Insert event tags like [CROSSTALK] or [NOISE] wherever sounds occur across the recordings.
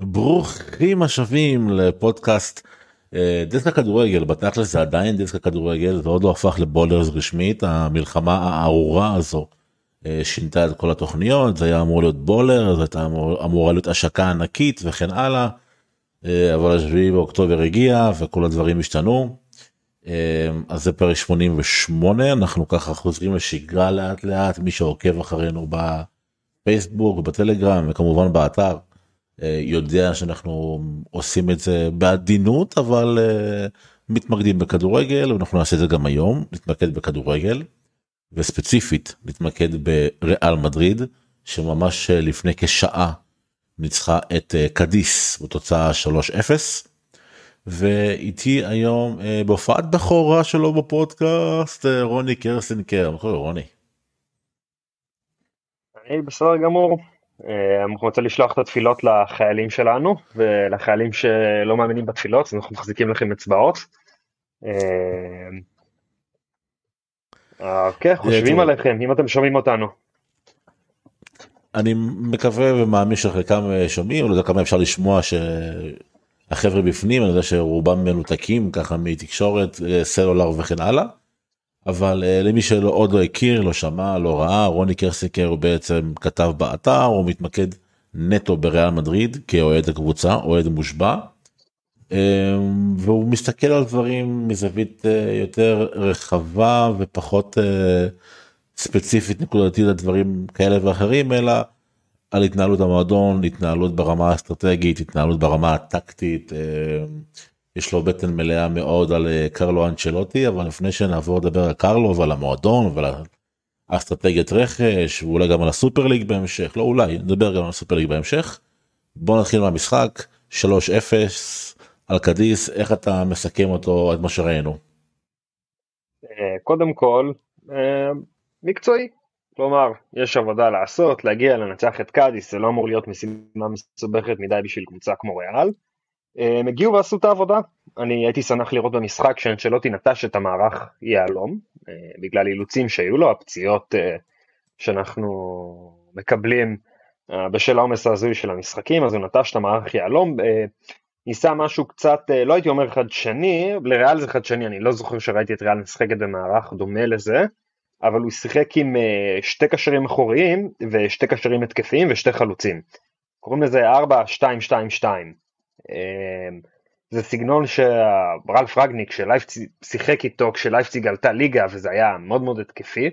ברוכים השבים לפודקאסט אה, דיסק הכדורגל. בתכלס זה עדיין דיסק הכדורגל זה עוד לא הפך לבולרס רשמית. המלחמה הארורה הזו אה, שינתה את כל התוכניות זה היה אמור להיות בולר זה הייתה אמור, אמורה להיות השקה ענקית וכן הלאה. אה, אבל השביעי באוקטובר הגיע וכל הדברים השתנו. אז זה פרק 88 אנחנו ככה חוזרים לשגרה לאט לאט. מי שעוקב אחרינו בפייסבוק בטלגרם וכמובן באתר יודע שאנחנו עושים את זה בעדינות אבל אה, מתמקדים בכדורגל ואנחנו נעשה את זה גם היום נתמקד בכדורגל וספציפית נתמקד בריאל מדריד שממש אה, לפני כשעה ניצחה את קדיס בתוצאה 3-0 ואיתי היום בהופעת בכורה שלו בפודקאסט רוני קרסנקר. רוני. אני בסדר גמור. אה, אנחנו רוצים לשלוח את התפילות לחיילים שלנו ולחיילים שלא מאמינים בתפילות אז אנחנו מחזיקים לכם אצבעות. אה, אוקיי, חושבים עליכם אם אתם שומעים אותנו. אני מקווה ומאמין שחלקם שומעים, לא יודע כמה אפשר לשמוע שהחבר'ה בפנים, אני יודע שרובם מנותקים ככה מתקשורת, אה, סלולר וכן הלאה. אבל uh, למי שלא עוד לא הכיר לא שמע לא ראה רוני קרסיקר הוא בעצם כתב באתר הוא מתמקד נטו בריאל מדריד כאוהד הקבוצה אוהד מושבע. Um, והוא מסתכל על דברים מזווית uh, יותר רחבה ופחות uh, ספציפית נקודתית לדברים כאלה ואחרים אלא על התנהלות המועדון התנהלות ברמה האסטרטגית התנהלות ברמה הטקטית. יש לו בטן מלאה מאוד על אה, קרלו אנצ'לוטי אבל לפני שנעבור לדבר על קרלו ועל המועדון ועל האסטרטגיית רכש ואולי גם על הסופר ליג בהמשך לא אולי נדבר גם על הסופר ליג בהמשך. בוא נתחיל מהמשחק 3-0 על קדיס איך אתה מסכם אותו את מה שראינו. אה, קודם כל אה, מקצועי כלומר יש עבודה לעשות להגיע לנצח את קדיס זה לא אמור להיות משימה מסובכת מדי בשביל קבוצה כמו ריאל. הם הגיעו ועשו את העבודה. אני הייתי שמח לראות במשחק שאנשלוטי נטש את המערך יהלום, אה, בגלל אילוצים שהיו לו, הפציעות אה, שאנחנו מקבלים אה, בשל העומס ההזוי של המשחקים, אז הוא נטש את המערך יהלום. ניסה משהו קצת, לא הייתי אומר חדשני, לריאל זה חדשני, אני לא זוכר שראיתי את ריאל משחקת במערך דומה לזה, אבל הוא שיחק עם שתי קשרים אחוריים ושתי קשרים התקפיים ושתי חלוצים. קוראים לזה 4-2-2-2. אמ, זה סגנון שרלף רגניק שלייפציג שיחק איתו כשלייפציג עלתה ליגה וזה היה מאוד מאוד התקפי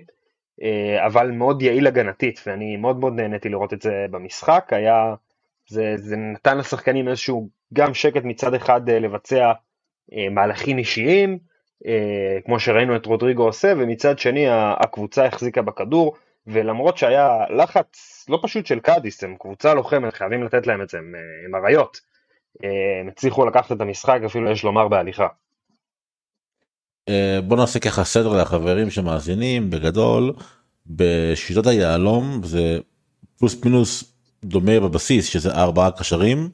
אה, אבל מאוד יעיל הגנתית ואני מאוד מאוד נהניתי לראות את זה במשחק. היה זה, זה נתן לשחקנים איזשהו גם שקט מצד אחד אה, לבצע אה, מהלכים אישיים כמו שראינו את רודריגו עושה ומצד שני הקבוצה החזיקה בכדור ולמרות שהיה לחץ לא פשוט של קאדיס הם קבוצה לוחמת חייבים לתת להם את זה הם, אריות הם הצליחו לקחת את המשחק אפילו יש לומר בהליכה. אה, בוא נעשה ככה סדר לחברים שמאזינים בגדול בשיטות היהלום זה פלוס מינוס דומה בבסיס שזה ארבעה קשרים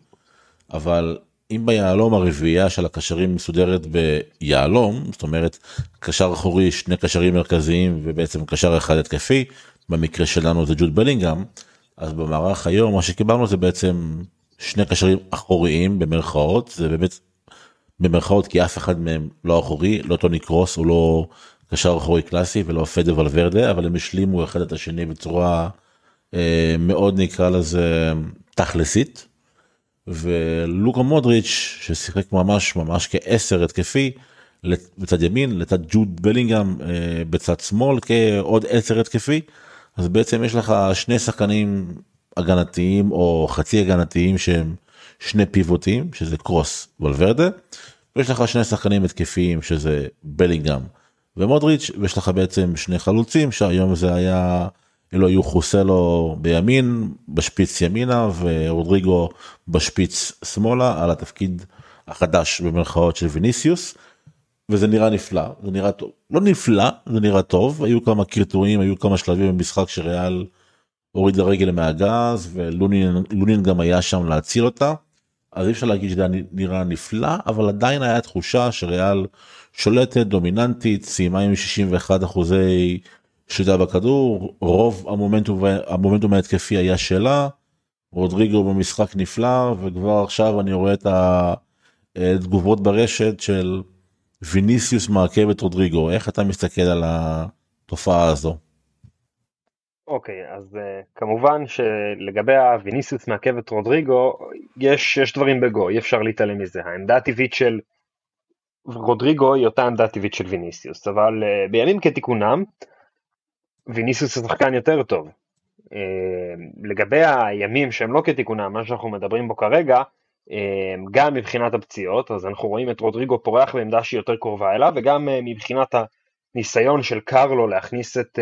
אבל אם ביהלום הרביעייה של הקשרים מסודרת ביהלום זאת אומרת קשר אחורי שני קשרים מרכזיים ובעצם קשר אחד התקפי במקרה שלנו זה ג'וד בלינגהם אז במערך היום מה שקיבלנו זה בעצם שני קשרים אחוריים במרכאות זה באמת במרכאות כי אף אחד מהם לא אחורי לא טוני קרוס הוא לא קשר אחורי קלאסי ולא פדה ולוורדה אבל הם השלימו אחד את השני בצורה אה, מאוד נקרא לזה תכלסית. ולוקה מודריץ' ששיחק ממש ממש כעשר התקפי בצד ימין לצד ג'וד בלינגהם אה, בצד שמאל כעוד עשר התקפי אז בעצם יש לך שני שחקנים הגנתיים או חצי הגנתיים שהם שני פיבוטים שזה קרוס ולוורדה. ויש לך שני שחקנים התקפיים שזה בלינגהם ומודריץ' ויש לך בעצם שני חלוצים שהיום זה היה אלו היו חוסלו בימין בשפיץ ימינה ורודריגו בשפיץ שמאלה על התפקיד החדש במרכאות של ויניסיוס. וזה נראה נפלא זה נראה טוב לא נפלא זה נראה טוב היו כמה קרטורים היו כמה שלבים במשחק שריאל הוריד לרגל מהגז ולונין גם היה שם להציל אותה. אז אי אפשר להגיד שזה נראה נפלא אבל עדיין היה תחושה שריאל שולטת דומיננטית סיימה עם 61 אחוזי שליטה בכדור רוב המומנטום המומנטום ההתקפי היה שלה רודריגו במשחק נפלא וכבר עכשיו אני רואה את התגובות ברשת של ויניסיוס מעכב את רודריגו איך אתה מסתכל על התופעה הזו. אוקיי אז uh, כמובן שלגבי הוויניסיוס מעכב את רודריגו יש, יש דברים בגו אי אפשר להתעלם מזה. העמדה הטבעית של רודריגו היא אותה עמדה טבעית של ויניסיוס אבל uh, בימים כתיקונם ויניסיוס הוא שחקן יותר טוב. אה, לגבי הימים שהם לא כתיקונם, מה שאנחנו מדברים בו כרגע, גם מבחינת הפציעות, אז אנחנו רואים את רודריגו פורח בעמדה שהיא יותר קרובה אליו, וגם מבחינת הניסיון של קרלו להכניס את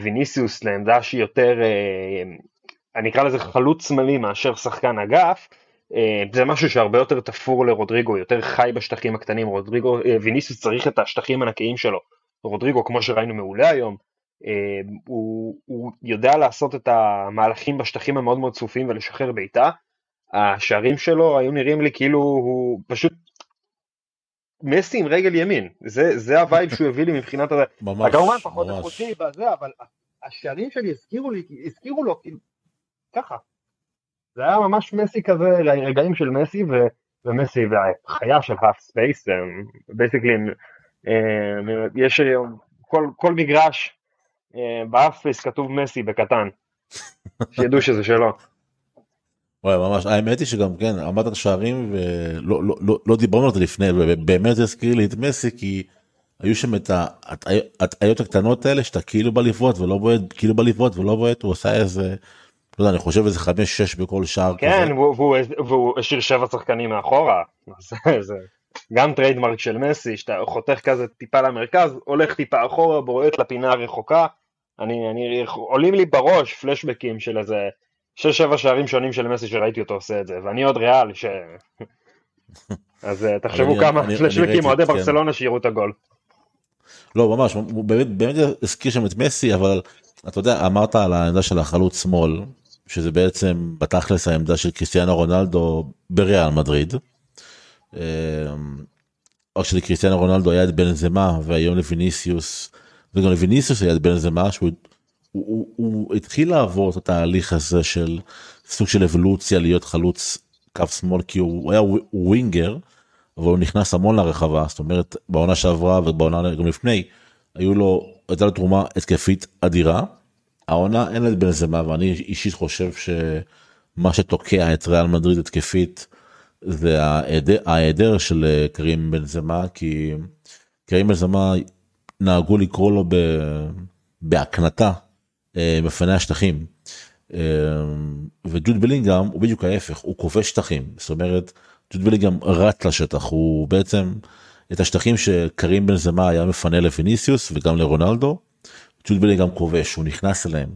ויניסיוס לעמדה שהיא יותר, אני אקרא לזה חלוץ שמאלי מאשר שחקן אגף, זה משהו שהרבה יותר תפור לרודריגו, יותר חי בשטחים הקטנים, רודריגו, ויניסיוס צריך את השטחים הנקיים שלו, רודריגו כמו שראינו מעולה היום, הוא, הוא יודע לעשות את המהלכים בשטחים המאוד מאוד צפופים ולשחרר בעיטה. השערים שלו היו נראים לי כאילו הוא פשוט מסי עם רגל ימין, זה, זה ה vibe שהוא הביא לי מבחינת הזה. [LAUGHS] ממש, כמובן פחות איכותי בזה, אבל השערים שלי הזכירו לי, הזכירו לו כאילו, ככה. זה היה ממש מסי כזה, רגעים של מסי ו, ומסי והחיה של half space, basically יש כל, כל מגרש אה, ב half space כתוב מסי בקטן, [LAUGHS] שידעו שזה שלו. וואי ממש האמת היא שגם כן עמדת שערים ולא לא, לא, לא דיברנו על זה לפני ובאמת זה הזכיר לי את מסי כי היו שם את ההטעיות הקטנות האלה שאתה כאילו בא לבעוט ולא בועט כאילו בא לבעוט ולא בועט הוא עושה איזה. לא יודע, אני חושב איזה חמש שש בכל שער כן כזה. והוא השאיר שבע שחקנים מאחורה זה גם trademark של מסי שאתה חותך כזה טיפה למרכז הולך טיפה אחורה בועט לפינה הרחוקה אני, אני, עולים לי בראש פלשבקים של איזה 6-7 שערים שונים של מסי שראיתי אותו עושה את זה, ואני עוד ריאל, ש... [LAUGHS] אז אה, תחשבו כמה פלשבקים אוהדי כן. ברסלונה שיראו את הגול. לא ממש, הוא באמת, באמת הזכיר שם את מסי, אבל אתה יודע, אמרת על העמדה של החלוץ שמאל, שזה בעצם בתכלס העמדה של קריסטיאנו רונלדו בריאל מדריד. רק אה, שלקריסטיאנו רונלדו היה את בן זמה והיום לוויניסיוס וגם לוויניסיוס היה בין איזה משהו, הוא, הוא, הוא התחיל לעבור את התהליך הזה של סוג של אבולוציה להיות חלוץ קו שמאל כי הוא היה ווינגר אבל הוא נכנס המון לרחבה זאת אומרת בעונה שעברה ובעונה גם לפני היו לו הייתה לו תרומה התקפית אדירה. העונה אין את בן זמה ואני אישית חושב שמה שתוקע את ריאל מדריד התקפית זה ההיעדר של אה, קרים בן זמה כי קרים בן זמה נהגו לקרוא לו בהקנטה אה, מפנה השטחים. אה, וג'וד בלינגהם הוא בדיוק ההפך הוא כובש שטחים זאת אומרת ג'וד בלינגהם רץ לשטח הוא בעצם את השטחים שקרים בן זמה היה מפנה לפיניסיוס וגם לרונלדו. ג'וד בלינגהם כובש הוא נכנס אליהם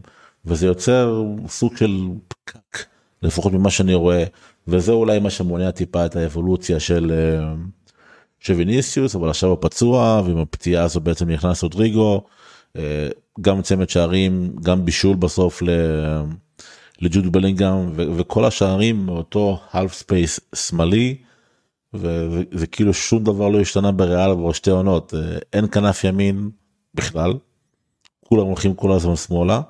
וזה יוצר סוג של פקק לפחות ממה שאני רואה וזה אולי מה שמונע טיפה את האבולוציה של. אה, של ויניסיוס אבל עכשיו הוא פצוע ועם הפציעה הזו בעצם נכנס רודריגו אה, גם צמד שערים גם בישול בסוף לג'וד בלינגהם וכל השערים מאותו half space שמאלי וזה כאילו שום דבר לא השתנה בריאל כבר שתי עונות אה, אין כנף ימין בכלל כולם הולכים כל הזמן שמאלה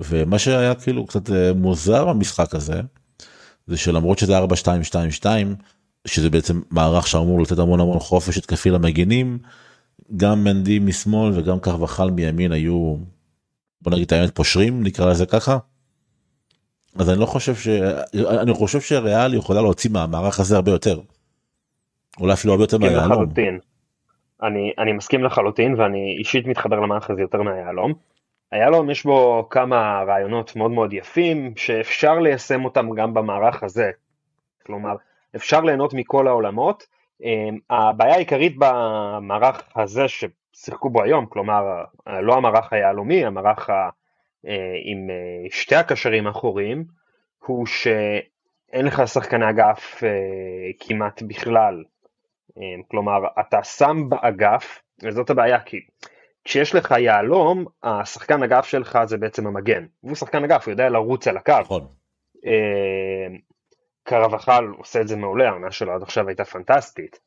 ומה שהיה כאילו קצת אה, מוזר במשחק הזה זה שלמרות שזה 4 2 2 2 שזה בעצם מערך שאמור לתת המון המון חופש התקפי למגינים. גם מנדי משמאל וגם כך וחל מימין היו בוא נגיד את האמת פושרים נקרא לזה ככה. אז אני לא חושב ש... אני חושב שריאל יכולה להוציא מהמערך הזה הרבה יותר. אולי אפילו הרבה יותר מהיהלום. אני, אני מסכים לחלוטין ואני אישית מתחבר למערך הזה יותר מהיהלום. היהלום יש בו כמה רעיונות מאוד מאוד יפים שאפשר ליישם אותם גם במערך הזה. כלומר, אפשר ליהנות מכל העולמות. אמ, הבעיה העיקרית במערך הזה ששיחקו בו היום, כלומר לא המערך היהלומי, המערך אה, עם אה, שתי הקשרים האחוריים, הוא שאין לך שחקני אגף אה, כמעט בכלל. אמ, כלומר, אתה שם באגף, וזאת הבעיה, כי כשיש לך יהלום, השחקן אגף שלך זה בעצם המגן. והוא שחקן אגף, הוא יודע לרוץ על הקו. נכון. קרבחל עושה את זה מעולה, העונה שלו עד עכשיו הייתה פנטסטית.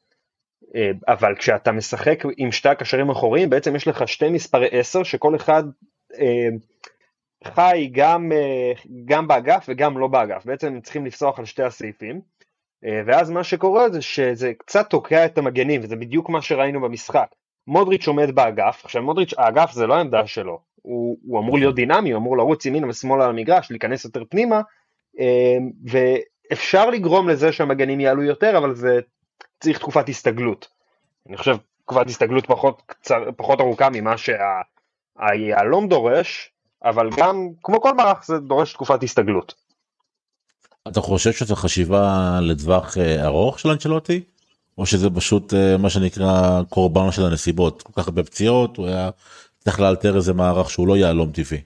אה, אבל כשאתה משחק עם שתי הקשרים האחוריים, בעצם יש לך שתי מספרי 10 שכל אחד אה, חי גם, גם באגף וגם לא באגף, בעצם צריכים לפסוח על שתי הסעיפים, ואז מה שקורה זה שזה קצת תוקע את המגנים, וזה בדיוק מה שראינו במשחק. מודריץ' עומד באגף, עכשיו מודריץ', האגף זה לא העמדה שלו, הוא, הוא אמור להיות דינמי, הוא אמור לרוץ ימינה ושמאלה על המגרש, להיכנס יותר פנימה, ואפשר לגרום לזה שהמגנים יעלו יותר, אבל זה צריך תקופת הסתגלות. אני חושב תקופת הסתגלות פחות, קצר, פחות ארוכה ממה שהיהלום דורש, אבל גם, כמו כל מערך, זה דורש תקופת הסתגלות. אתה חושב שזו חשיבה לטווח אה, ארוך של אנצ'לוטי? או שזה פשוט אה, מה שנקרא קורבן של הנסיבות? כל כך הרבה פציעות, הוא היה צריך לאלתר איזה מערך שהוא לא יהלום טבעי.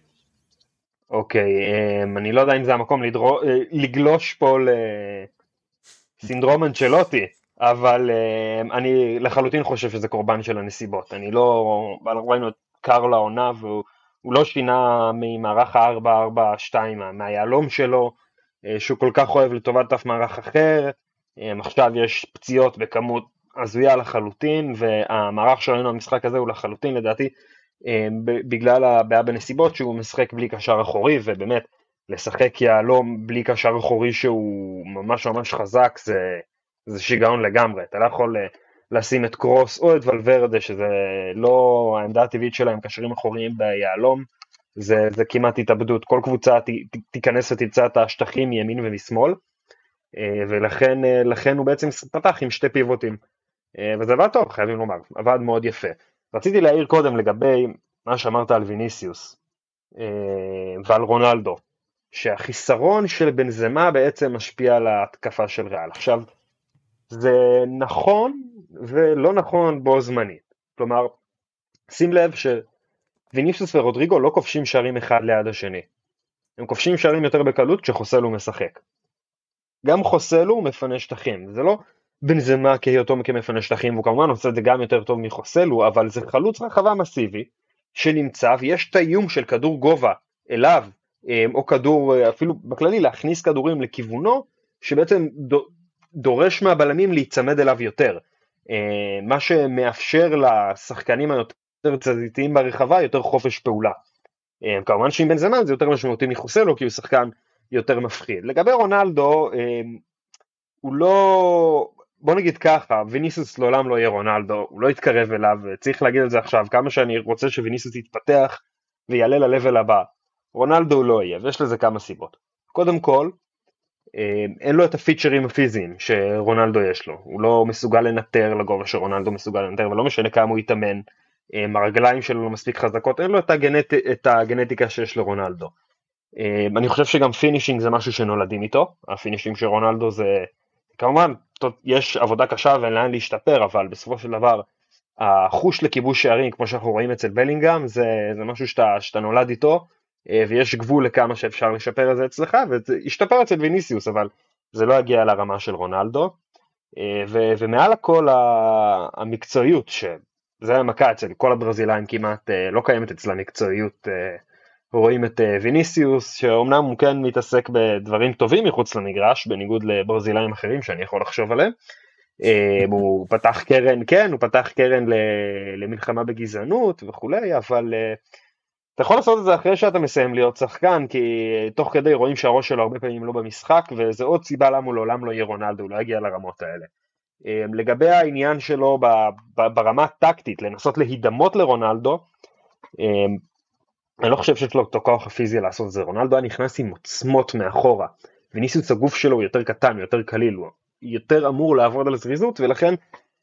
אוקיי, אמ, אני לא יודע אם זה המקום לדרו, אה, לגלוש פה לסינדרום אנצ'לוטי, אבל אמ, אני לחלוטין חושב שזה קורבן של הנסיבות. אני לא, ראינו את קרלה עונה והוא לא שינה ממערך ה-4-4-2 מהיהלום שלו, אה, שהוא כל כך אוהב לטובת אף מערך אחר. אמ, עכשיו יש פציעות בכמות הזויה לחלוטין, והמערך שראינו במשחק הזה הוא לחלוטין לדעתי בגלל הבעיה בנסיבות שהוא משחק בלי קשר אחורי ובאמת לשחק יהלום בלי קשר אחורי שהוא ממש ממש חזק זה, זה שיגעון לגמרי, אתה לא יכול אה, לשים את קרוס או את ולוורדה שזה לא העמדה הטבעית שלהם קשרים אחוריים ביהלום, זה, זה כמעט התאבדות, כל קבוצה ת, ת, תיכנס ותמצא את השטחים מימין ומשמאל. אה, ולכן אה, הוא בעצם פתח עם שתי פיבוטים. וזה עבד טוב חייבים לומר, עבד מאוד יפה. רציתי להעיר קודם לגבי מה שאמרת על ויניסיוס אה, ועל רונלדו, שהחיסרון של בנזמה בעצם משפיע על ההתקפה של ריאל. עכשיו, זה נכון ולא נכון בו זמנית. כלומר, שים לב שוויניסיוס ורודריגו לא כובשים שערים אחד ליד השני. הם כובשים שערים יותר בקלות כשחוסלו משחק. גם חוסלו מפנה שטחים, זה לא בנזמה כהיותו כמפנה שטחים, והוא כמובן עושה את זה גם יותר טוב מחוסלו, אבל זה חלוץ רחבה מסיבי, שנמצא ויש את האיום של כדור גובה אליו, אה, או כדור, אה, אפילו בכללי להכניס כדורים לכיוונו, שבעצם דורש מהבלמים להיצמד אליו יותר. אה, מה שמאפשר לשחקנים היותר צדדיתיים ברחבה יותר חופש פעולה. כמובן שעם בן זמן זה יותר משמעותי מחוסלו כי הוא שחקן יותר מפחיד. לגבי רונלדו, הוא לא, בוא נגיד ככה, ויניסוס לעולם לא יהיה רונלדו, הוא לא יתקרב אליו, צריך להגיד את זה עכשיו, כמה שאני רוצה שוויניסוס יתפתח ויעלה ל-level הבא, רונלדו הוא לא יהיה, ויש לזה כמה סיבות. קודם כל, אה, אין לו את הפיצ'רים הפיזיים שרונלדו יש לו, הוא לא מסוגל לנטר לגובה שרונלדו מסוגל לנטר, ולא משנה כמה הוא יתאמן, אה, הרגליים שלו לא מספיק חזקות, אין לו את, הגנט, את הגנטיקה שיש לרונלדו. אה, אני חושב שגם finishing זה משהו שנולדים איתו, ה finishing של רונלדו זה כמובן, יש עבודה קשה ואין לאן להשתפר, אבל בסופו של דבר, החוש לכיבוש שערים, כמו שאנחנו רואים אצל בלינגהם, זה, זה משהו שאתה, שאתה נולד איתו, אה, ויש גבול לכמה שאפשר לשפר את זה אצלך, וזה ישתפר אצל ויניסיוס, אבל זה לא יגיע לרמה של רונלדו. אה, ו, ומעל הכל המקצועיות, שזה המכה אצל כל הברזילאים כמעט, אה, לא קיימת אצלה מקצועיות רואים את אה, ויניסיוס, שאומנם הוא כן מתעסק בדברים טובים מחוץ למגרש, בניגוד לברזילאים אחרים שאני יכול לחשוב עליהם. אה, הוא פתח קרן, כן, הוא פתח קרן למלחמה בגזענות וכולי, אבל אה, אתה יכול לעשות את זה אחרי שאתה מסיים להיות שחקן, כי תוך כדי רואים שהראש שלו הרבה פעמים לא במשחק, וזה עוד סיבה למה הוא לעולם לא יהיה רונלדו, הוא לא יגיע לרמות האלה. לגבי העניין שלו ברמה הטקטית, לנסות להידמות לרונלדו, אני לא חושב שיש לו את הכוח הפיזי לעשות את זה, רונלדו היה נכנס עם עוצמות מאחורה, וניסיוס הגוף שלו הוא יותר קטן, יותר קליל, הוא יותר אמור לעבוד על זריזות, ולכן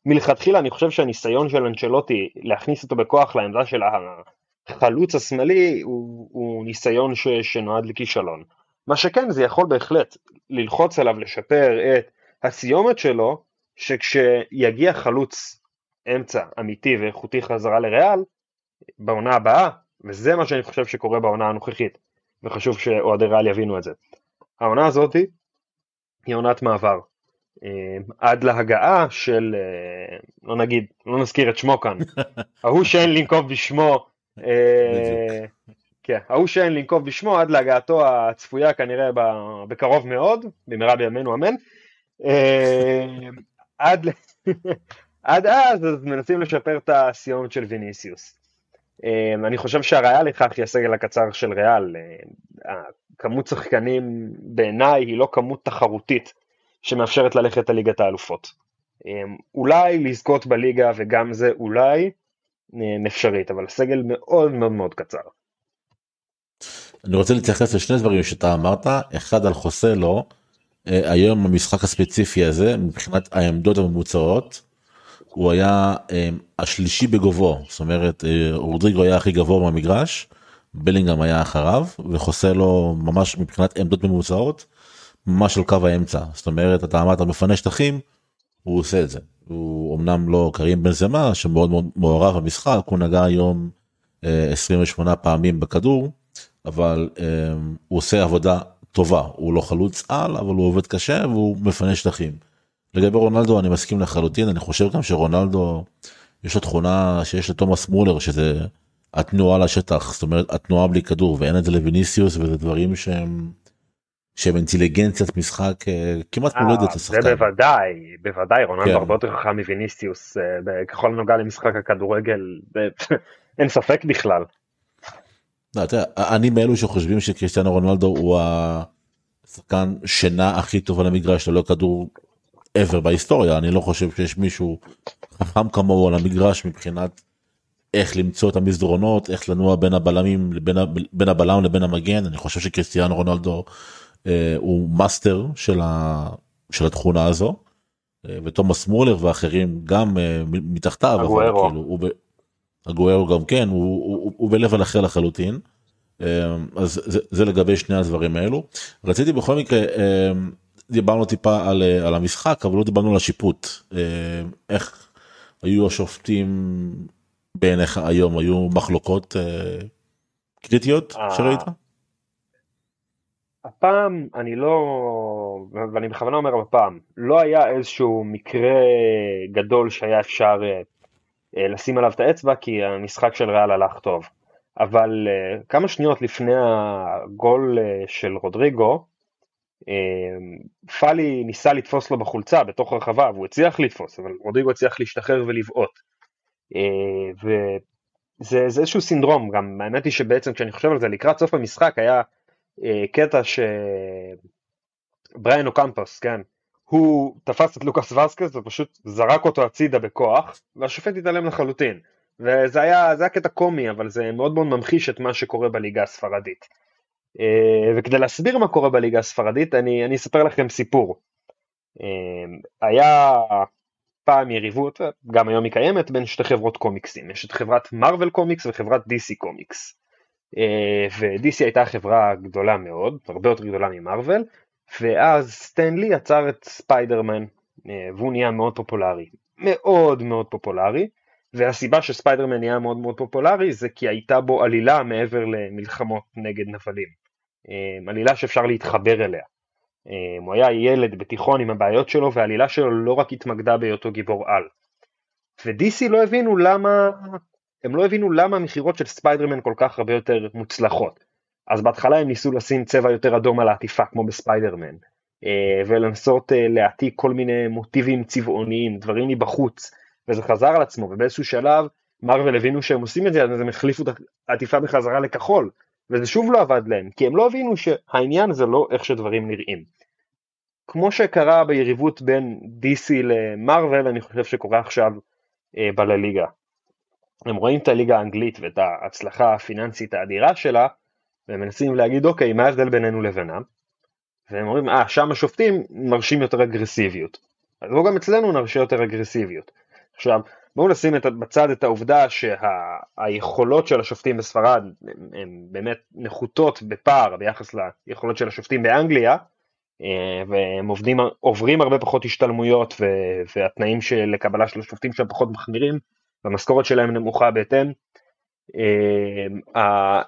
מלכתחילה אני חושב שהניסיון של אנצ'לוטי להכניס אותו בכוח לעמדה של החלוץ השמאלי הוא, הוא ניסיון ש, שנועד לכישלון. מה שכן זה יכול בהחלט ללחוץ עליו לשפר את הסיומת שלו, שכשיגיע חלוץ אמצע אמיתי ואיכותי חזרה לריאל, בעונה הבאה וזה מה שאני חושב שקורה בעונה הנוכחית, וחשוב שאוהדי ריאל יבינו את זה. העונה הזאת היא עונת מעבר. אה, עד להגעה של, אה, לא נגיד, לא נזכיר את שמו כאן, [LAUGHS] ההוא שאין לנקוב בשמו, אה, כן, ההוא שאין לנקוב בשמו עד להגעתו הצפויה כנראה בקרוב מאוד, במהרה בימינו אמן. עד, [LAUGHS] עד אז, אז מנסים לשפר את הסיומת של ויניסיוס. אני חושב שהראיה לכך היא הסגל הקצר של ריאל. כמות שחקנים בעיניי היא לא כמות תחרותית שמאפשרת ללכת לליגת האלופות. אולי לזכות בליגה וגם זה אולי אפשרית, אבל סגל מאוד מאוד מאוד קצר. אני רוצה להתייחס לשני דברים שאתה אמרת, אחד על חוסלו, אה, היום המשחק הספציפי הזה מבחינת העמדות הממוצעות, הוא היה אה, השלישי בגובהו, זאת אומרת אה, רודריגו היה הכי גבוה במגרש, בלינגהם היה אחריו וחוסלו ממש מבחינת עמדות ממוצעות, ממש על קו האמצע, זאת אומרת אתה אמרת מפנה שטחים, הוא עושה את זה, הוא אמנם לא קרים בן זמה שמאוד מאוד מעורב במשחק, הוא נגע היום 28 פעמים בכדור, אבל um, הוא עושה עבודה טובה, הוא לא חלוץ על, אבל הוא עובד קשה והוא מפנה שטחים. לגבי רונלדו אני מסכים לחלוטין, אני חושב גם שרונלדו יש לו תכונה שיש לתומאס מולר שזה התנועה לשטח, זאת אומרת התנועה בלי כדור ואין את זה לוויניסיוס וזה דברים שהם שהם אינטליגנציית משחק אה, כמעט מולדת לשחקן. זה בוודאי, בוודאי, רונלדו כן. הרבה יותר חכם מוויניסיוס אה, ככל הנוגע למשחק הכדורגל, [LAUGHS] אין ספק בכלל. לא, אני מאלו שחושבים שקריסטיאנו רונלדו הוא השחקן שינה הכי טוב על המגרש ללא כדור ever בהיסטוריה אני לא חושב שיש מישהו חכם כמוהו על המגרש מבחינת איך למצוא את המסדרונות איך לנוע בין הבלמים לבין בין הבלם לבין המגן אני חושב שקריסטיאנו רונלדו אה, הוא מאסטר של, ה, של התכונה הזו אה, ותומאס מולר ואחרים גם אה, מתחתיו. אגוארו. כאילו, הוא, אגוארו גם כן הוא, הוא, הוא ב level אחר לחלוטין. אמ, אז זה, זה לגבי שני הדברים האלו. רציתי בכל מקרה אמ, דיברנו טיפה על, על המשחק אבל לא דיברנו על השיפוט. אמ, איך היו השופטים בעיניך היום היו מחלוקות אה, קריטיות אה, שראית? הפעם אני לא, ואני בכוונה אומר הפעם, לא היה איזשהו מקרה גדול שהיה אפשר אה, אה, לשים עליו את האצבע כי המשחק של ריאל הלך טוב. אבל כמה שניות לפני הגול של רודריגו, פאלי ניסה לתפוס לו בחולצה בתוך הרחבה והוא הצליח לתפוס, אבל רודריגו הצליח להשתחרר ולבעוט. Uh, וזה איזשהו סינדרום, גם האמת היא שבעצם כשאני חושב על זה לקראת סוף המשחק היה uh, קטע שבריאן אוקמפוס, כן, הוא תפס את לוקאס וסקס ופשוט זרק אותו הצידה בכוח, והשופט התעלם לחלוטין. וזה היה, היה קטע קומי, אבל זה מאוד מאוד ממחיש את מה שקורה בליגה הספרדית. אה, וכדי להסביר מה קורה בליגה הספרדית, אני, אני אספר לכם סיפור. אה, היה פעם יריבות, גם היום היא קיימת, בין שתי חברות קומיקסים. יש את חברת מרוויל קומיקס וחברת DC קומיקס. ו-DC הייתה חברה גדולה מאוד, הרבה יותר גדולה ממרוויל, ואז סטן לי יצר את ספיידרמן, אה, והוא נהיה מאוד פופולרי. מאוד מאוד פופולרי, והסיבה שספיידרמן נהיה מאוד מאוד פופולרי זה כי הייתה בו עלילה מעבר למלחמות נגד נבלים. אה, עלילה שאפשר להתחבר אליה. אה, הוא היה ילד בתיכון עם הבעיות שלו והעלילה שלו לא רק התמקדה בהיותו גיבור על. ו-DC לא הבינו למה, הם לא הבינו למה המכירות של ספיידרמן כל כך הרבה יותר מוצלחות. אז בהתחלה הם ניסו לשים צבע יותר אדום על העטיפה כמו בספיידרמן, אה, ולנסות אה, להעתיק כל מיני מוטיבים צבעוניים, דברים מבחוץ, וזה חזר על עצמו, ובאיזשהו שלב מרוויל הבינו שהם עושים את זה, אז הם החליפו את העטיפה בחזרה לכחול, וזה שוב לא עבד להם, כי הם לא הבינו שהעניין זה לא איך שדברים נראים. כמו שקרה ביריבות בין DC למרוויל, אני חושב שקורה עכשיו אה, בלליגה. הם רואים את הליגה האנגלית ואת ההצלחה הפיננסית האדירה שלה, והם מנסים להגיד אוקיי מה ההבדל בינינו לבינם והם אומרים אה שם השופטים מרשים יותר אגרסיביות אז בואו גם אצלנו נרשה יותר אגרסיביות עכשיו בואו נשים את, בצד את העובדה שהיכולות שה, של השופטים בספרד הן באמת נחותות בפער ביחס ליכולות של השופטים באנגליה אה, והם עובדים, עוברים הרבה פחות השתלמויות והתנאים של לקבלה של השופטים שם פחות מחמירים והמשכורת שלהם נמוכה בהתאם. אה,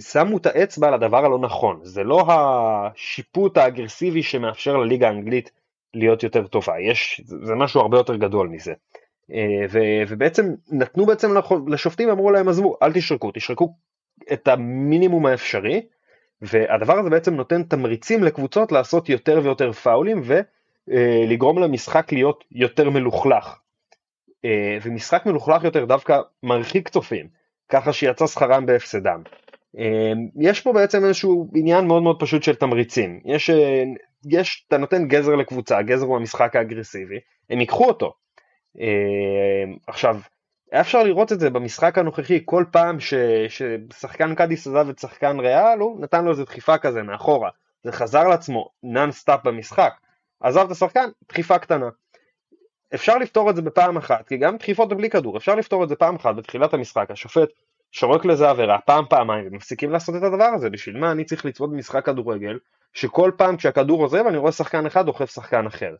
שמו את האצבע על הדבר הלא נכון, זה לא השיפוט האגרסיבי שמאפשר לליגה האנגלית להיות יותר טובה, יש, זה משהו הרבה יותר גדול מזה. אה, ו, ובעצם נתנו בעצם לשופטים, אמרו להם עזבו, אל תשרקו, תשרקו את המינימום האפשרי, והדבר הזה בעצם נותן תמריצים לקבוצות לעשות יותר ויותר פאולים ולגרום למשחק להיות יותר מלוכלך. אה, ומשחק מלוכלך יותר דווקא מרחיק צופים. ככה שיצא שכרם בהפסדם. יש פה בעצם איזשהו עניין מאוד מאוד פשוט של תמריצים. יש, יש, אתה נותן גזר לקבוצה, גזר הוא המשחק האגרסיבי, הם ייקחו אותו. עכשיו, היה אפשר לראות את זה במשחק הנוכחי, כל פעם ש, ששחקן קאדיס עזב את שחקן ריאל, הוא נתן לו איזה דחיפה כזה מאחורה. זה חזר לעצמו non stop במשחק. עזב את השחקן, דחיפה קטנה. אפשר לפתור את זה בפעם אחת, כי גם דחיפות בלי כדור, אפשר לפתור את זה פעם אחת בתחילת המשחק, השופט שורק לזה עבירה פעם פעמיים ומפסיקים לעשות את הדבר הזה, בשביל מה אני צריך לצפות במשחק כדורגל, שכל פעם כשהכדור עוזב אני רואה שחקן אחד דוחף שחקן אחר.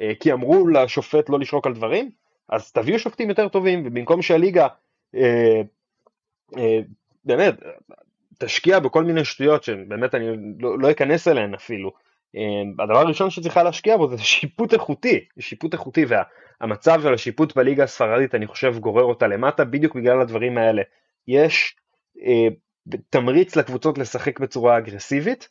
אה, כי אמרו לשופט לא לשרוק על דברים, אז תביאו שופטים יותר טובים, ובמקום שהליגה אה, אה, באמת תשקיע בכל מיני שטויות שבאמת אני לא, לא אכנס אליהן אפילו, אה, הדבר הראשון שצריכה להשקיע בו זה שיפוט איכותי, שיפוט איכותי והמצב של השיפוט בליגה הספרדית אני חושב גורר אותה למטה בדיוק בגלל הדברים האלה. יש אה, תמריץ לקבוצות לשחק בצורה אגרסיבית,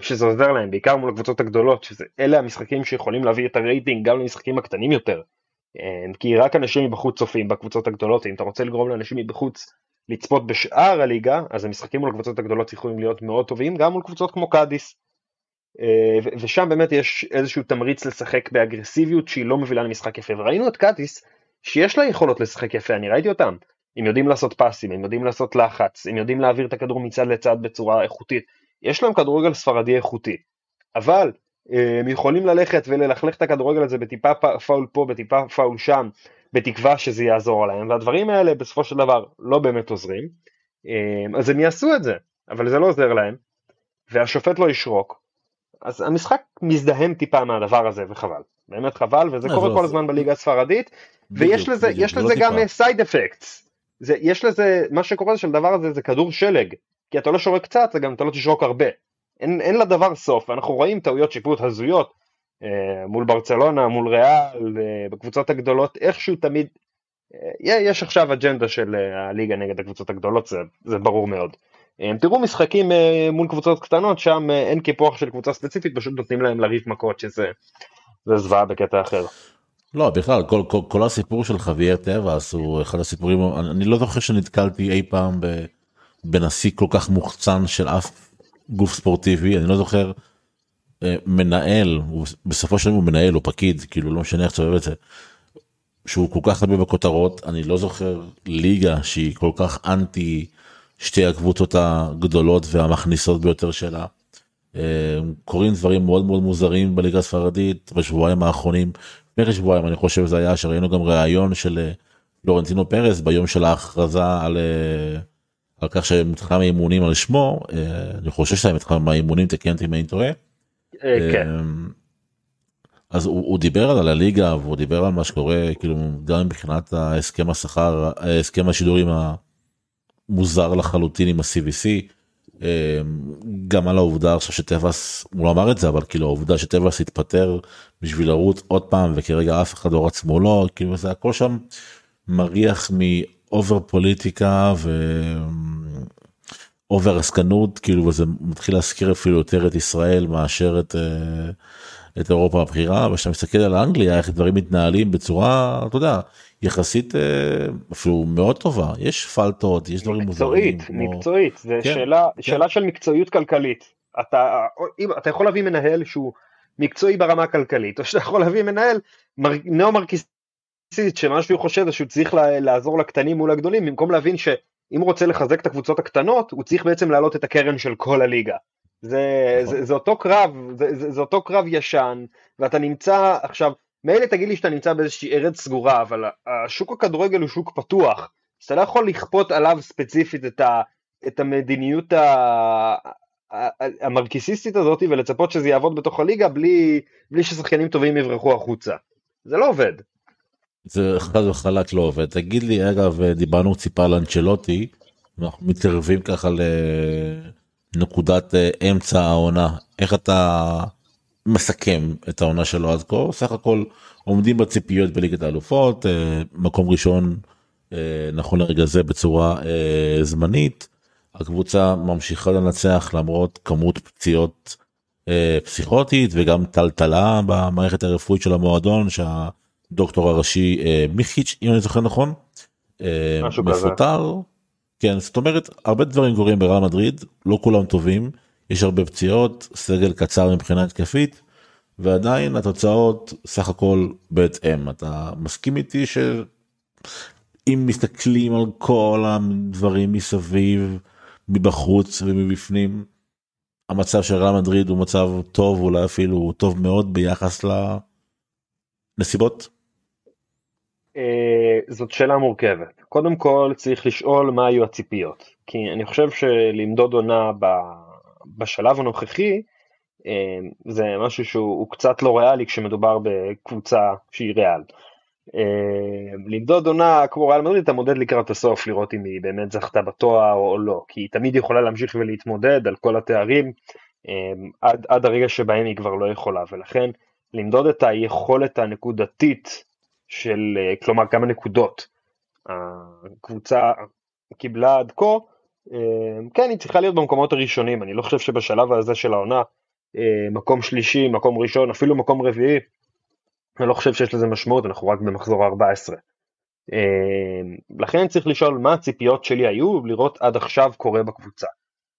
שזה עוזר להם בעיקר מול הקבוצות הגדולות, שאלה המשחקים שיכולים להביא את הרייטינג גם למשחקים הקטנים יותר. אה, כי רק אנשים מבחוץ צופים בקבוצות הגדולות, אם אתה רוצה לגרום לאנשים מבחוץ לצפות בשאר הליגה, אז המשחקים מול הקבוצות הגדולות יכולים להיות מאוד טובים, גם מול קבוצות כמו קאדיס. אה, ושם באמת יש איזשהו תמריץ לשחק באגרסיביות שהיא לא מובילה למשחק יפה, וראינו את קאדיס שיש לה יכולות לשחק יפה, אני ראיתי אותם. הם יודעים לעשות פסים, הם יודעים לעשות לחץ, הם יודעים להעביר את הכדור מצד לצד בצורה איכותית. יש להם כדורגל ספרדי איכותי. אבל אה, הם יכולים ללכת וללכלך את הכדורגל הזה בטיפה פאול פה, בטיפה פאול שם, בתקווה שזה יעזור להם, והדברים האלה בסופו של דבר לא באמת עוזרים, אה, אז הם יעשו את זה, אבל זה לא עוזר להם, והשופט לא ישרוק, אז המשחק מזדהם טיפה מהדבר הזה, וחבל, באמת חבל, וזה קורה כל הזמן בליגה הספרדית, ויש לזה, יש לזה גם סייד אפקטס, יש לזה, מה שקורה זה שלדבר הזה זה כדור שלג, כי אתה לא שורק קצת, גם אתה לא תשרוק הרבה. אין, אין לדבר סוף, ואנחנו רואים טעויות שיפוט הזויות אה, מול ברצלונה, מול ריאל, אה, בקבוצות הגדולות, איכשהו תמיד, אה, יש עכשיו אג'נדה של אה, הליגה נגד הקבוצות הגדולות, זה, זה ברור מאוד. אה, תראו משחקים אה, מול קבוצות קטנות, שם אה, אין קיפוח של קבוצה ספציפית, פשוט נותנים להם לריב מכות, שזה זוועה בקטע אחר. לא בכלל כל, כל, כל הסיפור של חוויאר טבעס הוא אחד הסיפורים אני לא זוכר שנתקלתי אי פעם בנשיא כל כך מוחצן של אף גוף ספורטיבי אני לא זוכר אה, מנהל בסופו של דבר הוא מנהל או פקיד כאילו לא משנה איך תסובב את זה. שהוא כל כך הרבה בכותרות אני לא זוכר ליגה שהיא כל כך אנטי שתי הקבוצות הגדולות והמכניסות ביותר שלה. אה, קורים דברים מאוד מאוד מוזרים בליגה הספרדית בשבועיים האחרונים. לפני שבועיים אני חושב זה היה שראינו גם ראיון של אה, לורנטינו פרס ביום של ההכרזה על על כך שמתחם האימונים על שמו אה, אני חושב שזה מתחם האימונים תקן אותי אם אני טועה. אה, כן. אה, אז הוא, הוא דיבר על הליגה והוא דיבר על מה שקורה כאילו גם מבחינת ההסכם השכר הסכם השידורים המוזר לחלוטין עם ה-CVC גם על העובדה עכשיו שטבעס הוא לא אמר את זה אבל כאילו העובדה שטבעס התפטר בשביל לרוץ עוד פעם וכרגע אף אחד לא רץ מולו כאילו זה הכל שם מריח over פוליטיקה ו over עסקנות כאילו וזה מתחיל להזכיר אפילו יותר את ישראל מאשר את אה, את אירופה הבכירה וכשאתה מסתכל על אנגליה איך דברים מתנהלים בצורה אתה יודע יחסית אה, אפילו מאוד טובה יש פלטות יש דברים מוזרים. מקצועית כמו... מקצועית זה כן, שאלה כן. שאלה של מקצועיות כלכלית אתה אם אתה יכול להביא מנהל שהוא מקצועי ברמה הכלכלית או שאתה יכול להביא מנהל מר... נאו מרקיס שמה שהוא חושב זה שהוא צריך לעזור לקטנים מול הגדולים במקום להבין שאם הוא רוצה לחזק את הקבוצות הקטנות הוא צריך בעצם להעלות את הקרן של כל הליגה. זה, נכון. זה, זה אותו קרב, זה, זה, זה אותו קרב ישן ואתה נמצא עכשיו, מילא תגיד לי שאתה נמצא באיזושהי ארץ סגורה אבל השוק הכדורגל הוא שוק פתוח אז אתה לא יכול לכפות עליו ספציפית את, ה, את המדיניות ה, המרקיסיסטית הזאת ולצפות שזה יעבוד בתוך הליגה בלי, בלי ששחקנים טובים יברחו החוצה. זה לא עובד. זה חד וחלק לא עובד. תגיד לי אגב דיברנו ציפה על אנצ'לוטי אנחנו מתקרבים ככה לנקודת אה, אמצע העונה. איך אתה מסכם את העונה שלו עד כה? סך הכל עומדים בציפיות בליגת האלופות אה, מקום ראשון אה, נכון לרגע זה בצורה זמנית. הקבוצה ממשיכה לנצח למרות כמות פציעות פסיכוטית וגם טלטלה במערכת הרפואית של המועדון שה... דוקטור הראשי אה, מיכיץ' אם אני זוכר נכון, אה, מפוטר כן, זאת אומרת, הרבה דברים קורים בריאל מדריד, לא כולם טובים, יש הרבה פציעות, סגל קצר מבחינה התקפית, ועדיין התוצאות סך הכל בהתאם. אתה מסכים איתי שאם מסתכלים על כל הדברים מסביב, מבחוץ ומבפנים, המצב של ריאל מדריד הוא מצב טוב, אולי אפילו טוב מאוד ביחס לנסיבות? אה, זאת שאלה מורכבת. קודם כל צריך לשאול מה היו הציפיות. כי אני חושב שלמדוד עונה בשלב הנוכחי, אה, זה משהו שהוא קצת לא ריאלי כשמדובר בקבוצה שהיא ריאל. אה, למדוד עונה כמו ריאל מדריד אתה מודד לקראת הסוף לראות אם היא באמת זכתה בתואר או לא כי היא תמיד יכולה להמשיך ולהתמודד על כל התארים עד, עד הרגע שבהם היא כבר לא יכולה ולכן למדוד את היכולת הנקודתית של, אה, כלומר כמה נקודות הקבוצה קיבלה עד כה, אה, כן היא צריכה להיות במקומות הראשונים, אני לא חושב שבשלב הזה של העונה, אה, מקום שלישי, מקום ראשון, אפילו מקום רביעי, אני לא חושב שיש לזה משמעות, אנחנו רק במחזור ה-14. לכן צריך לשאול מה הציפיות שלי היו לראות עד עכשיו קורה בקבוצה.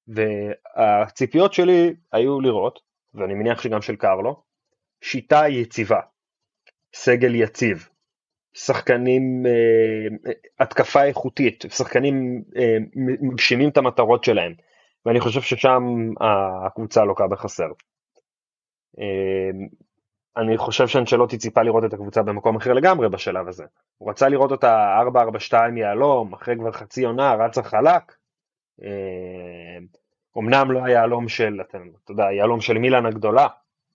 והציפיות שלי היו לראות, ואני מניח שגם של קרלו, שיטה יציבה, סגל יציב, שחקנים, אה, התקפה איכותית, שחקנים אה, מגשימים את המטרות שלהם, ואני חושב ששם הקבוצה לוקה בחסר. אה, אני חושב שאנשלוטי ציפה לראות את הקבוצה במקום אחר לגמרי בשלב הזה. הוא רצה לראות אותה 4-4-2 יהלום, אחרי כבר חצי עונה, רצה חלק. אמנם לא היהלום של, אתה יודע, יהלום של מילאן הגדולה,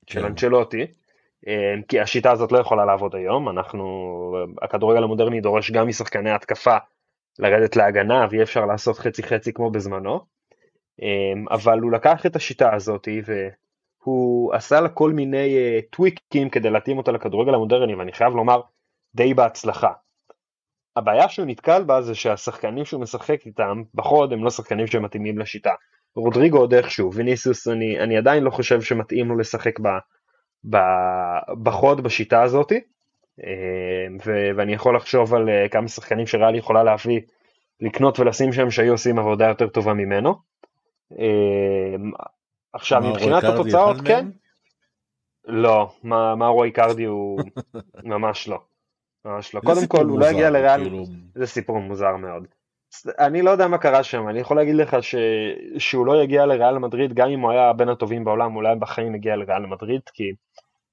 של כן. אנצ'לוטי, אמ, כי השיטה הזאת לא יכולה לעבוד היום, אנחנו, הכדורגל המודרני דורש גם משחקני התקפה לרדת להגנה ואי אפשר לעשות חצי חצי כמו בזמנו, אמ, אבל הוא לקח את השיטה הזאת והוא עשה לה כל מיני אה, טוויקים כדי להתאים אותה לכדורגל המודרני ואני חייב לומר די בהצלחה. הבעיה שהוא נתקל בה זה שהשחקנים שהוא משחק איתם בחוד הם לא שחקנים שמתאימים לשיטה. רודריגו עוד איכשהו, ויניסוס אני, אני עדיין לא חושב שמתאים לו לשחק ב... בחוד בשיטה הזאת, אה, ואני יכול לחשוב על אה, כמה שחקנים שריאלי יכולה להביא, לקנות ולשים שם שהיו עושים עבודה יותר טובה ממנו. אה, עכשיו מבחינת התוצאות כן. לא, מאורו איקרדי הוא [LAUGHS] ממש לא. ממש לא. קודם כל הוא לא הגיע לריאל, כאילו- זה סיפור מוזר מאוד. אני לא יודע מה קרה שם, אני יכול להגיד לך ש... שהוא לא יגיע לריאל מדריד, גם אם הוא היה בין הטובים בעולם, אולי בחיים יגיע לריאל מדריד, כי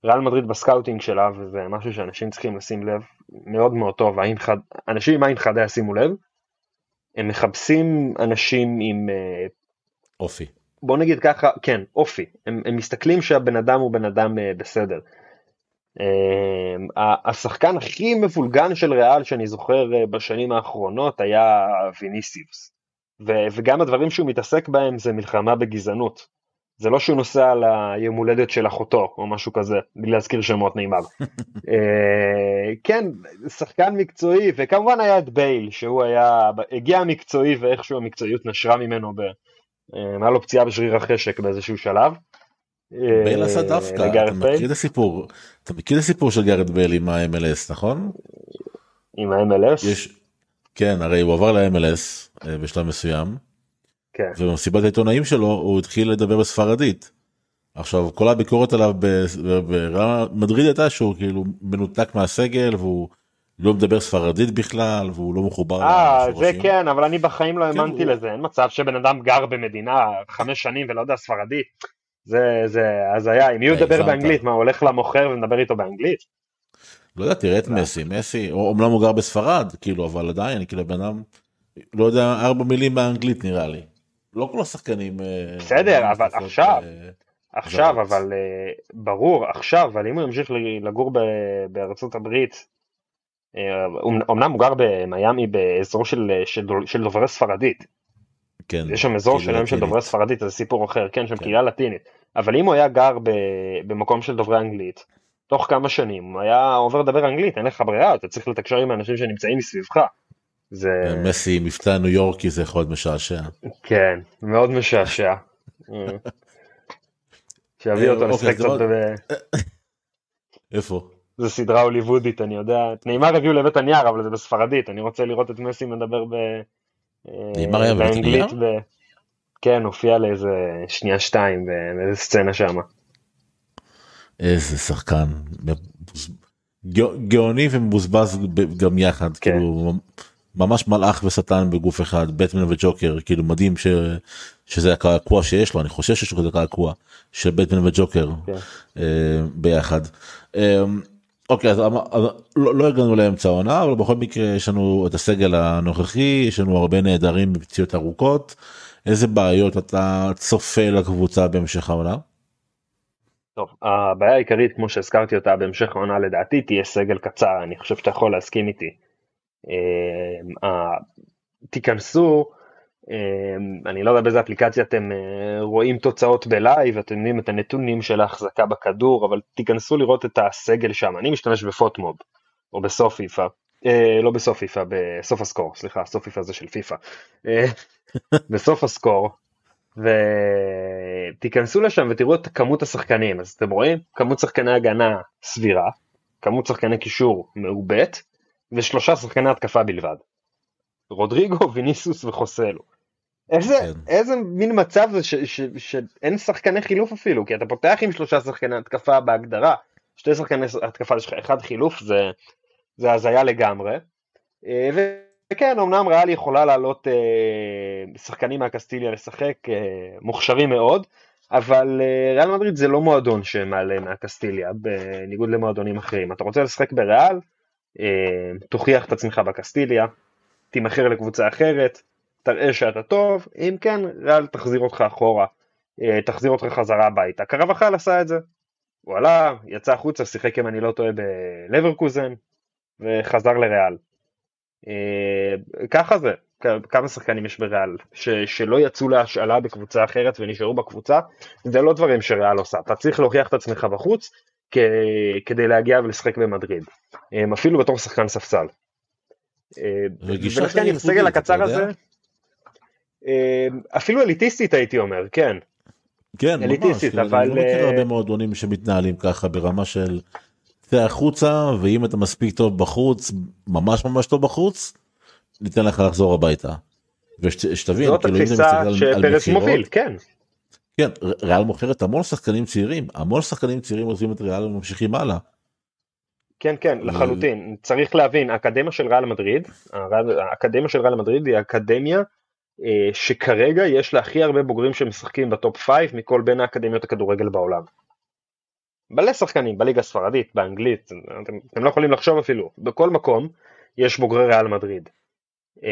ריאל מדריד ב scouting שלה, וזה משהו שאנשים צריכים לשים לב מאוד מאוד טוב, חד... אנשים עם עין חדה ישימו לב, הם מחפשים אנשים עם... אה, אופי. בוא נגיד ככה, כן, אופי. הם, הם מסתכלים שהבן אדם הוא בן אדם uh, בסדר. Uh, השחקן הכי מבולגן של ריאל שאני זוכר בשנים האחרונות היה ויניסיוס. וגם הדברים שהוא מתעסק בהם זה מלחמה בגזענות. זה לא שהוא נוסע ליום הולדת של אחותו או משהו כזה, בלי להזכיר שמות נאמר. [LAUGHS] אה, כן, שחקן מקצועי, וכמובן היה את בייל, שהוא היה, הגיע מקצועי ואיכשהו המקצועיות נשרה ממנו, ב, אה, היה לו פציעה בשריר החשק באיזשהו שלב. בייל עשה דווקא, אתה מכיר את הסיפור, אתה מכיר את הסיפור של גארת' בייל עם ה-MLS, נכון? עם ה-MLS? יש, כן, הרי הוא עבר ל-MLS אה, בשלב מסוים. כן. ובמסיבת העיתונאים שלו הוא התחיל לדבר בספרדית. עכשיו כל הביקורת עליו במדריד הייתה שהוא כאילו מנותק מהסגל והוא לא מדבר ספרדית בכלל והוא לא מחובר. אה זה כן אבל אני בחיים לא כן, האמנתי כן, לזה אין מצב שבן אדם גר במדינה חמש שנים ולא יודע ספרדית. זה זה הזיה אם יהיו לדבר באנגלית מה הוא הולך למוכר ומדבר איתו באנגלית. לא יודע תראה את מסי מסי אומנם הוא גר בספרד כאילו אבל עדיין כאילו בן אדם לא יודע ארבע מילים באנגלית נראה לי. לא כל השחקנים אה, בסדר אבל עכשיו אה, עכשיו אבל אה, ברור עכשיו אבל אם הוא ימשיך לגור בארצות הברית אמנם הוא גר במיאמי באזור של, של, של דוברי ספרדית. כן, יש שם אזור שלם של דוברי ספרדית זה סיפור אחר כן שם כן. קהילה לטינית אבל אם הוא היה גר ב, במקום של דוברי אנגלית תוך כמה שנים הוא היה עובר לדבר אנגלית אין לך ברירה אתה צריך לתקשר עם האנשים שנמצאים מסביבך. זה מסי מבטא ניו יורקי זה יכול להיות משעשע. כן מאוד משעשע. [LAUGHS] שיביא אותו אה, לשחק אוקיי, קצת ב... [COUGHS] איפה? זה סדרה הוליוודית אני יודע את נאמר הביאו לבית הנייר אבל זה בספרדית אני רוצה לראות את מסי מדבר נאמר היה בבית באנגלית, הנייר? ב... כן, הופיע לאיזה שנייה שתיים באיזה סצנה שם. איזה שחקן גא- גאוני ומבוזבז ב- גם יחד כן. כאילו ממש מלאך ושטן בגוף אחד בטמן וג'וקר כאילו מדהים ש... שזה הקעקוע שיש לו אני חושב שיש לו כזה קעקוע של בטמן וג'וקר כן. אה, ביחד. אה, אוקיי אז, אז לא, לא הגענו לאמצע העונה אבל בכל מקרה יש לנו את הסגל הנוכחי יש לנו הרבה נעדרים בפציעות ארוכות איזה בעיות אתה צופה לקבוצה בהמשך העונה. טוב, הבעיה העיקרית, כמו שהזכרתי אותה בהמשך העונה לדעתי, תהיה סגל קצר, אני חושב שאתה יכול להסכים איתי. אה, ה- תיכנסו, אה, אני לא יודע באיזה אפליקציה אתם אה, רואים תוצאות ב live, אתם יודעים את הנתונים של ההחזקה בכדור, אבל תיכנסו לראות את הסגל שם, אני משתמש ב FotMob, או ב SoFIFA, אה, לא ב SoFIFA, ב SofaScore, סליחה, SoFIFA זה של פיפא. אה, [LAUGHS] ב SofaScore, ותיכנסו לשם ותראו את כמות השחקנים, אז אתם רואים? כמות שחקני הגנה סבירה, כמות שחקני קישור מעובט, ושלושה שחקני התקפה בלבד. רודריגו, ויניסוס וחוסלו. איזה, כן. איזה מין מצב זה ש- ש- שאין שחקני חילוף אפילו, כי אתה פותח עם שלושה שחקני התקפה בהגדרה, שתי שחקני התקפה, יש לך אחד חילוף, זה, זה הזיה לגמרי. אה, וכן, אמנם ריאל יכולה לעלות אה, שחקנים מהקסטיליה לשחק, אה, מוכשרים מאוד, אבל אה, ריאל מדריד זה לא מועדון שמעלה מהקסטיליה, בניגוד למועדונים אחרים. אתה רוצה לשחק בריאל, תוכיח את עצמך בקסטיליה, תימכר לקבוצה אחרת, תראה שאתה טוב, אם כן, ריאל תחזיר אותך אחורה, אה, תחזיר אותך חזרה הביתה. קרבחל עשה את זה, הוא עלה, יצא החוצה, שיחק אם אני לא טועה בלברקוזן, וחזר לריאל. אה, ככה זה, כמה שחקנים יש בריאל, ש, שלא יצאו להשאלה בקבוצה אחרת ונשארו בקבוצה, זה לא דברים שריאל עושה, אתה צריך להוכיח את עצמך בחוץ כדי להגיע ולשחק במדריד, אה, אפילו בתור שחקן ספסל. אה, ולכן עם הסגל הקצר? הזה, אה, אפילו אליטיסטית הייתי אומר, כן, כן, ממש, אליטיסטית, כאילו, אבל, אני לא מכיר הרבה מועדונים שמתנהלים ככה ברמה של צא החוצה ואם אתה מספיק טוב בחוץ ממש ממש טוב בחוץ ניתן לך לחזור הביתה. ושתבין זאת כאילו אם אתה התפיסה מסתכל על- על שפרס מכירות, מוביל, כן. כן ריאל מוכרת המון שחקנים צעירים המון שחקנים צעירים עוזבים את ריאל וממשיכים הלאה. כן, כן, לחלוטין. צריך להבין, האקדמיה של ריאל מדריד, האקדמיה של ריאל מדריד היא אקדמיה אה, שכרגע יש לה הכי הרבה בוגרים שמשחקים בטופ 5 מכל בין האקדמיות הכדורגל בעולם. מלא שחקנים, בליגה הספרדית, באנגלית, אתם, אתם לא יכולים לחשוב אפילו, בכל מקום יש בוגרי ריאל מדריד. אה,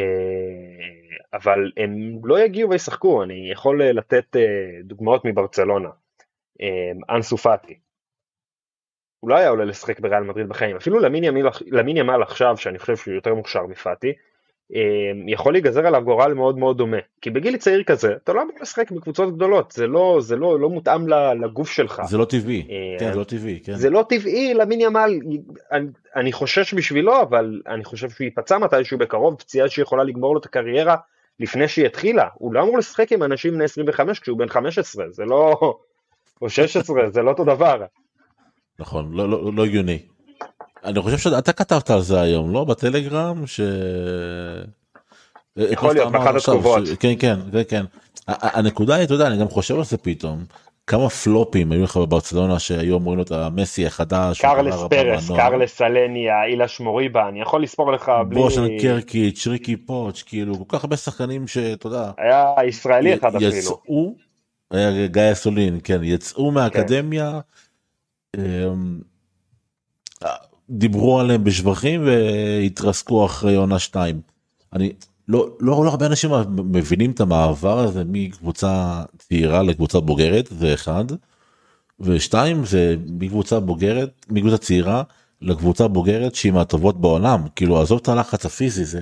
אבל הם לא יגיעו וישחקו, אני יכול אה, לתת אה, דוגמאות מברצלונה. אנסו פאטי, הוא לא היה עולה לשחק בריאל מדריד בחיים, אפילו למין ימל, עכשיו, שאני חושב שהוא יותר מוכשר מפאטי, יכול להיגזר עליו גורל מאוד מאוד דומה. כי בגיל צעיר כזה, אתה לא אמור לשחק בקבוצות גדולות, זה לא, זה לא, לא מותאם לגוף שלך. זה לא טבעי אה, כן זה לא טבעי כן. זה לא טבעי למין ימל, אני, אני חושש בשבילו, אבל אני חושב שהוא ייפצע מתישהו בקרוב, פציעה שיכולה לגמור לו את הקריירה לפני שהיא התחילה. הוא לא אמור לשחק עם אנשים בני 25 כשהוא בן 15, זה לא... או 16, זה לא אותו דבר. נכון לא לא לא הגיוני. אני חושב שאתה כתבת על זה היום לא בטלגרם ש... את מה להיות, באחת עכשיו, התגובות. ש- כן כן כן כן. הנקודה היא אתה יודע אני גם חושב על זה פתאום כמה פלופים היו לך בברצלונה שהיו אומרים לו את המסי החדש. קרלס פרס. קרלס אלניה, אילש מוריבה, אני יכול לספור לך בלי... בושן קרקיץ' ריקי פוץ' כאילו כל כך הרבה שחקנים שאתה יודע היה ישראלי אחד אפילו. יצאו היה גיא סולין כן יצאו מהאקדמיה. דיברו עליהם בשבחים והתרסקו אחרי עונה שתיים. אני לא לא לא הרבה אנשים מבינים את המעבר הזה מקבוצה צעירה לקבוצה בוגרת זה אחד. ושתיים זה מקבוצה בוגרת מקבוצה צעירה לקבוצה בוגרת שהיא מהטובות בעולם כאילו עזוב את הלחץ הפיזי זה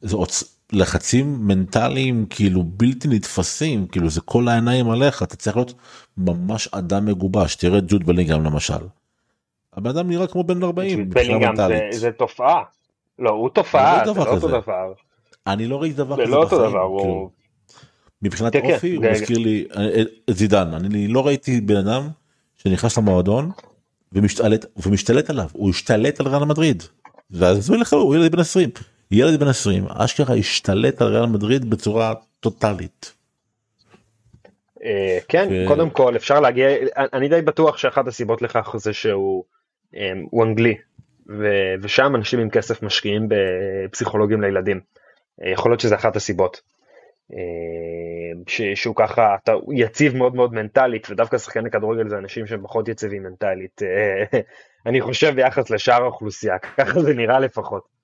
זה עוצ... לחצים מנטליים כאילו בלתי נתפסים כאילו זה כל העיניים עליך אתה צריך להיות ממש אדם מגובש תראה ג'וד בלינגהם למשל. הבן אדם נראה כמו בן 40 מבחינה בלינגהם זה-. זה תופעה. לא, הוא לא תופעה, זה דבר לא אותו. דבר. אני לא ראיתי דבר זה כזה לא אותו בחיים, דבר, כאילו. הוא... מבחינת כן, כן, אופי הוא זה- מזכיר לי אה, את זידן אני לא ראיתי בן אדם שנכנס למועדון ומשתלט ומשתלט עליו הוא השתלט על ריאל מדריד. ואז הוא ילד בן 20 ילד בן 20 אשכרה השתלט על ריאל מדריד בצורה טוטאלית. אה, כן, קודם כל אפשר להגיע, אני די בטוח שאחת הסיבות לכך זה שהוא הוא אנגלי, ושם אנשים עם כסף משקיעים בפסיכולוגים לילדים. יכול להיות שזה אחת הסיבות. אה, שהוא ככה, אתה יציב מאוד מאוד מנטלית, ודווקא שחקני כדורגל זה אנשים שהם פחות יציבים מנטלית, אה, [LAUGHS] אני חושב ביחס לשאר האוכלוסייה, [LAUGHS] ככה זה נראה לפחות.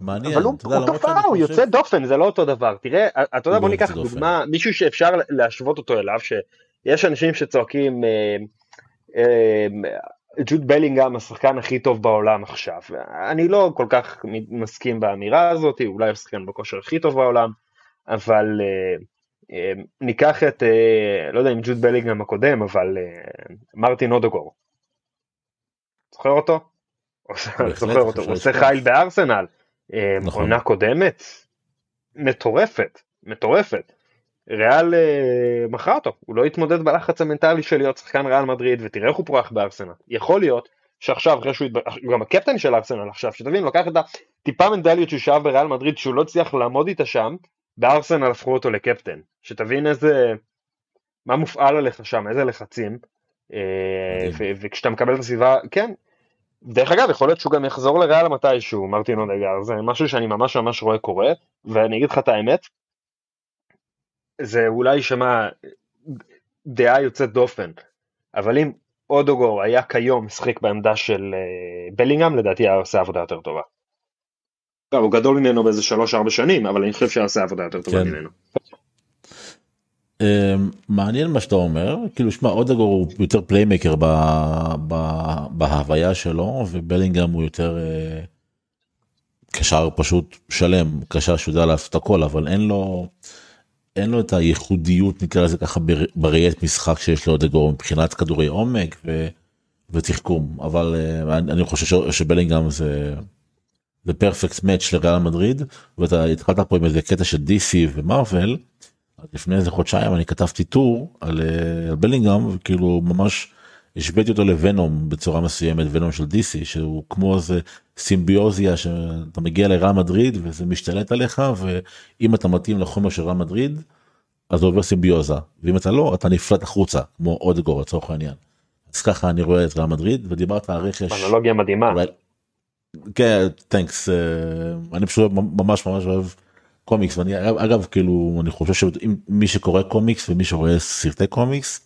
מעניין, אבל הוא, הוא תופעה, הוא יוצא דופן, זה לא אותו דבר. תראה, אתה יודע, בוא ניקח דוגמה, מישהו שאפשר להשוות אותו אליו, שיש אנשים שצועקים, אה, ג'וד בלינגהם השחקן הכי טוב בעולם עכשיו. אני לא כל כך מסכים באמירה הזאת, אולי הוא שחקן בכושר הכי טוב בעולם, אבל uh, uh, ניקח את, uh, לא יודע אם ג'וד בלינגהם הקודם, אבל uh, מרטין אודוגור. זוכר אותו? [LAUGHS] זוכר אותו, הוא עושה חייל בארסנל. נכון. עונה קודמת, מטורפת, מטורפת. ריאל uh, מכרה אותו, הוא לא התמודד בלחץ המנטלי של להיות שחקן ריאל מדריד, ותראה איך הוא פורח בארסנל. יכול להיות שעכשיו, אחרי שהוא, הוא גם הקפטן של ארסנל עכשיו, שתבין, לקח את הטיפה מנטליות שהוא שאב בריאל מדריד, שהוא לא הצליח לעמוד איתה שם, בארסנל הפכו אותו לקפטן. שתבין איזה, מה מופעל עליך שם, איזה לחצים, uh, וכשאתה מקבל את הסביבה, כן. דרך אגב, יכול להיות שהוא גם יחזור לריאל מתישהו, מרטין אודגר, זה משהו שאני ממש ממש רואה קורה, ואני אגיד לך את האמת, זה אולי יישמע דעה יוצאת דופן, אבל אם אודוגור היה כיום משחק בעמדה של אה, בלינגהם, לדעתי היה עושה עבודה יותר טובה. טוב, הוא גדול ממנו באיזה 3-4 שנים, אבל אני חושב שהיה עושה עבודה יותר טובה כן. ממנו. אמ, מעניין מה שאתה אומר כאילו שמע אודגור הוא יותר פליימקר בהוויה שלו ובלינגהם הוא יותר אה, קשר פשוט שלם קשר שיודע לעשות הכל אבל אין לו אין לו את הייחודיות נקרא לזה ככה בראיית משחק שיש לאודגור מבחינת כדורי עומק ו, ותחכום אבל uh, אני, אני חושב שבלינגהם זה זה פרפקט מאץ' לריאל מדריד ואתה התחלת פה עם איזה קטע של DC ומרוויל. לפני איזה חודשיים אני כתבתי טור על, uh, על בלינגהם וכאילו ממש השוויתי אותו לוונום בצורה מסוימת ונום של DC שהוא כמו איזה סימביוזיה שאתה מגיע לרע מדריד וזה משתלט עליך ואם אתה מתאים לחומר של רע מדריד אז זה עובר סימביוזה ואם אתה לא אתה נפלט החוצה כמו עוד גור לצורך העניין. אז ככה אני רואה את רע מדריד ודיברת על רכש. אנלוגיה מדהימה. כן, תנקס אני פשוט ממש ממש אוהב קומיקס ואני אגב כאילו אני חושב שמי שקורא קומיקס ומי שרואה סרטי קומיקס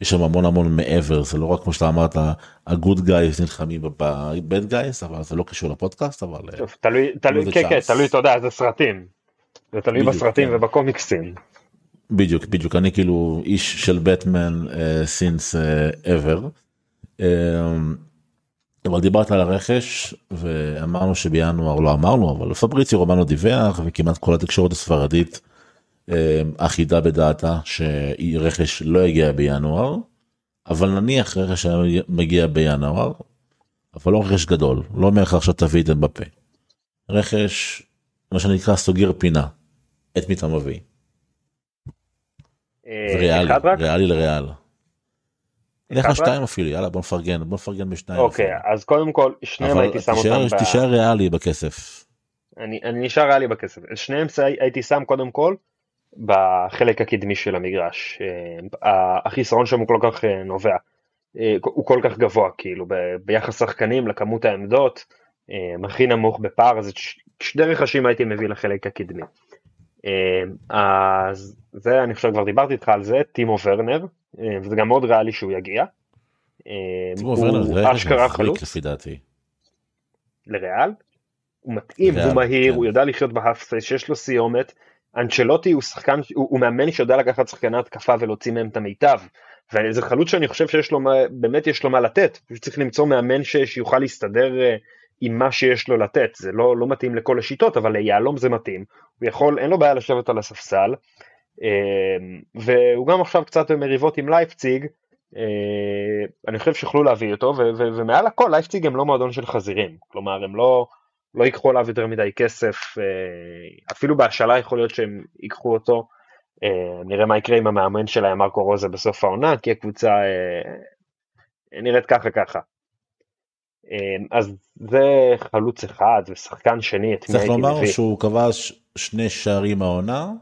יש שם המון המון מעבר זה לא רק כמו שאתה אמרת הגוד גייס נלחמים בבד גייס אבל זה לא קשור לפודקאסט אבל טוב, תלוי תלוי כן כן תלוי אתה יודע איזה סרטים. זה תלוי בסרטים כן. ובקומיקסים. בדיוק בדיוק אני כאילו איש של בטמן סינס אבר. אבל דיברת על הרכש ואמרנו שבינואר לא אמרנו אבל פבריציו רומנו דיווח וכמעט כל התקשורת הספרדית אחידה בדעתה שרכש לא יגיע בינואר, אבל נניח רכש מגיע בינואר, אבל לא רכש גדול, לא אומר לך עכשיו תביא את זה בפה. רכש, מה שנקרא סוגר פינה, את מי אתה מביא. אה, ריאלי, ריאלי לריאל. לך שתיים אפילו, יאללה בוא נפרגן, בוא נפרגן בשניים. אוקיי, אז קודם כל, שניהם הייתי שם אותם. תישאר ריאלי בכסף. אני נשאר ריאלי בכסף. שניהם הייתי שם קודם כל בחלק הקדמי של המגרש. אה, החיסרון שם הוא כל כך אה, נובע, אה, הוא כל כך גבוה כאילו ביחס שחקנים לכמות העמדות, הכי נמוך בפער, אז שני רכשים הייתי מביא לחלק הקדמי. אז זה אני חושב כבר דיברתי איתך על זה, טימו ורנר, וזה גם מאוד ריאלי שהוא יגיע. טימו ורנר אשכרה חלוץ. לפי דעתי. לריאל? הוא מתאים, הוא מהיר, הוא יודע לחיות ב half space, שיש לו סיומת, אנצ'לוטי הוא שחקן, הוא, הוא מאמן שיודע לקחת שחקני התקפה ולהוציא מהם את המיטב. וזה חלוץ שאני חושב שיש לו, באמת יש לו מה לתת, פשוט צריך למצוא מאמן ש, שיוכל להסתדר uh, עם מה שיש לו לתת, זה לא, לא מתאים לכל השיטות, אבל ליהלום זה מתאים, הוא יכול, אין לו בעיה לשבת על הספסל, uh, והוא גם עכשיו קצת במריבות עם לייפציג, uh, אני חושב שיכולו להביא אותו, ומעל הכל לייפציג הם לא מועדון של חזירים, כלומר הם לא, לא ייקחו עליו יותר מדי כסף, אה, אפילו בהשאלה יכול להיות שהם ייקחו אותו, אה, נראה מה יקרה עם המאמן שלהם מרקו רוזה בסוף העונה, כי הקבוצה אה, נראית ככה ככה. אז זה חלוץ אחד ושחקן שני את מי הייתי מביא. צריך לומר שהוא כבש שני שערים העונה.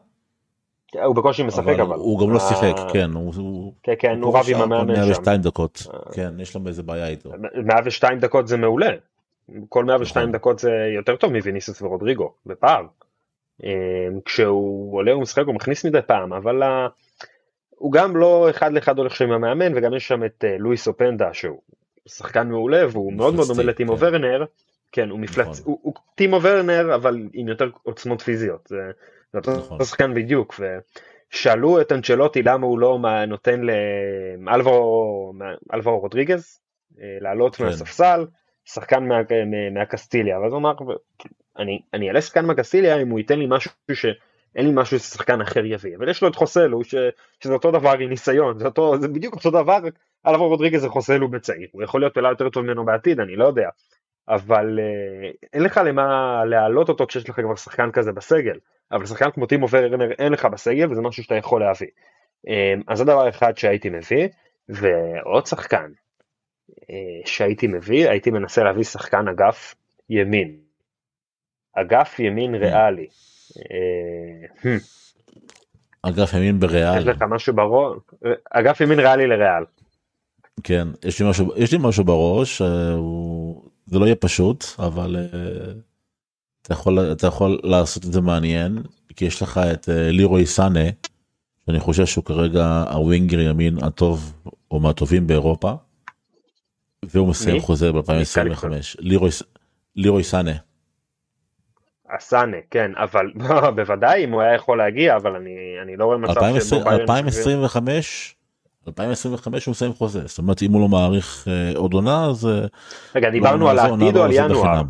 הוא בקושי משחק אבל. הוא גם לא שיחק, כן. הוא, כן, כן, הוא רב עם המאמן שם. 102 דקות, כן, יש לו איזה בעיה איתו. 102 דקות זה מעולה. כל 102 נכון. דקות זה יותר טוב מוויניסוס ורודריגו, בפער. כשהוא עולה ומשחק הוא מכניס מדי פעם, אבל הוא גם לא אחד לאחד הולך שם עם המאמן, וגם יש שם את לואיס אופנדה שהוא שחקן מעולה והוא מאוד מאוד דומה לטימו כן. ורנר. כן, הוא מפלץ, נכון. הוא, הוא טימו ורנר אבל עם יותר עוצמות פיזיות. זה, אותו נכון. שחקן בדיוק. ושאלו את אנצ'לוטי למה הוא לא נותן לאלברו רודריגז אה, לעלות כן. מהספסל, שחקן מה, מהקסטיליה, ואז הוא אמר, אני, אעלה שחקן מהקסטיליה אם הוא ייתן לי משהו שאין לי משהו ששחקן אחר יביא, אבל יש לו את חוסלו ש, שזה אותו דבר עם ניסיון, זה, אותו, זה בדיוק אותו דבר, אלברו רודריגז זה חוסלו בצעיר, הוא יכול להיות פלא יותר טוב ממנו בעתיד, אני לא יודע, אבל אה, אין לך למה להעלות אותו כשיש לך כבר שחקן כזה בסגל. אבל שחקן כמו טימו ורנר אין לך בסגל וזה משהו שאתה יכול להביא. אמ, אז זה דבר אחד שהייתי מביא, ועוד שחקן. אה, שהייתי מביא, הייתי מנסה להביא שחקן אגף ימין. אגף ימין ריאלי. אה, אגף ימין בריאלי. יש לך משהו בראש? אגף ימין ריאלי לריאל. כן, יש לי משהו, יש לי משהו בראש, אה, זה לא יהיה פשוט, אבל אתה יכול, אתה יכול לעשות את זה מעניין, כי יש לך את אה, לירוי סאנה, שאני חושב שהוא כרגע הווינגר ימין הטוב או מהטובים באירופה, והוא מסיים חוזה ב-2025. לירוי, סאנה. הסאנה, כן, אבל [LAUGHS] בוודאי אם הוא היה יכול להגיע, אבל אני, אני לא רואה מצב 2025, 2025 הוא מסיים חוזה, זאת אומרת אם הוא לא מעריך אה, עוד עונה אז... אה, רגע, דיברנו על העתיד או על ינואר?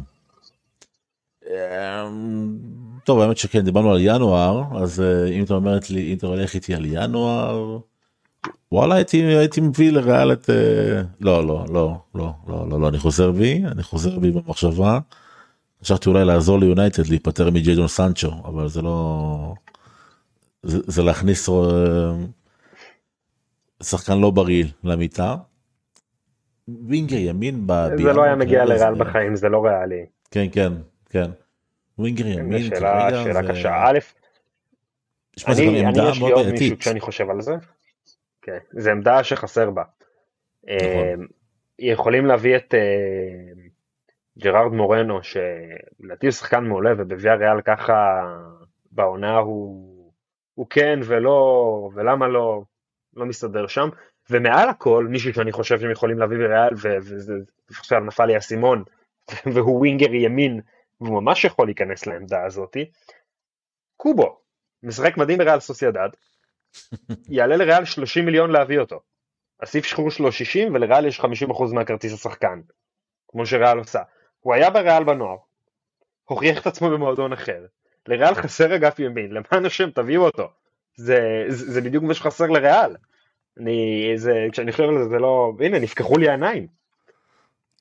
אמ, טוב האמת שכן דיברנו על ינואר אז אה, אם אתה אומרת לי אם אתה הולך איתי על ינואר וואלה הייתי הייתי מביא לריאל את אה, לא לא לא לא לא לא לא אני חוזר בי אני חוזר בי במחשבה. חשבתי אולי לעזור ליונייטד להיפטר מג'יידון סנצ'ו אבל זה לא זה, זה להכניס אה, שחקן לא בריא למיטה. וינגר ימין זה לא היה מגיע לריאל בחיים זה לא ריאלי. כן כן כן. ווינגר ימין שאלה. קשה. א', אני, אני יש לי עוד מישהו כשאני חושב על זה. כן, זה עמדה שחסר בה. נכון. אמ, יכולים להביא את אה, ג'רארד מורנו שלדעתי הוא שחקן מעולה ובוויה ריאל ככה בעונה הוא, הוא כן ולא ולמה לא לא מסתדר שם ומעל הכל מישהו שאני חושב שהם יכולים להביא בריאל ועכשיו נפל לי האסימון [LAUGHS] והוא ווינגר ימין והוא ממש יכול להיכנס לעמדה הזאתי, קובו, משחק מדהים בריאל סוסיידד, יעלה לריאל 30 מיליון להביא אותו. הסעיף שחרור שלו 60 ולריאל יש 50% מהכרטיס השחקן, כמו שריאל עושה. הוא היה בריאל בנוער, הוכיח את עצמו במועדון אחר, לריאל חסר אגף ימין, למען השם תביאו אותו, זה, זה, זה בדיוק מה שחסר לריאל. אני, זה, כשאני חושב על זה זה לא, הנה נפקחו לי העיניים.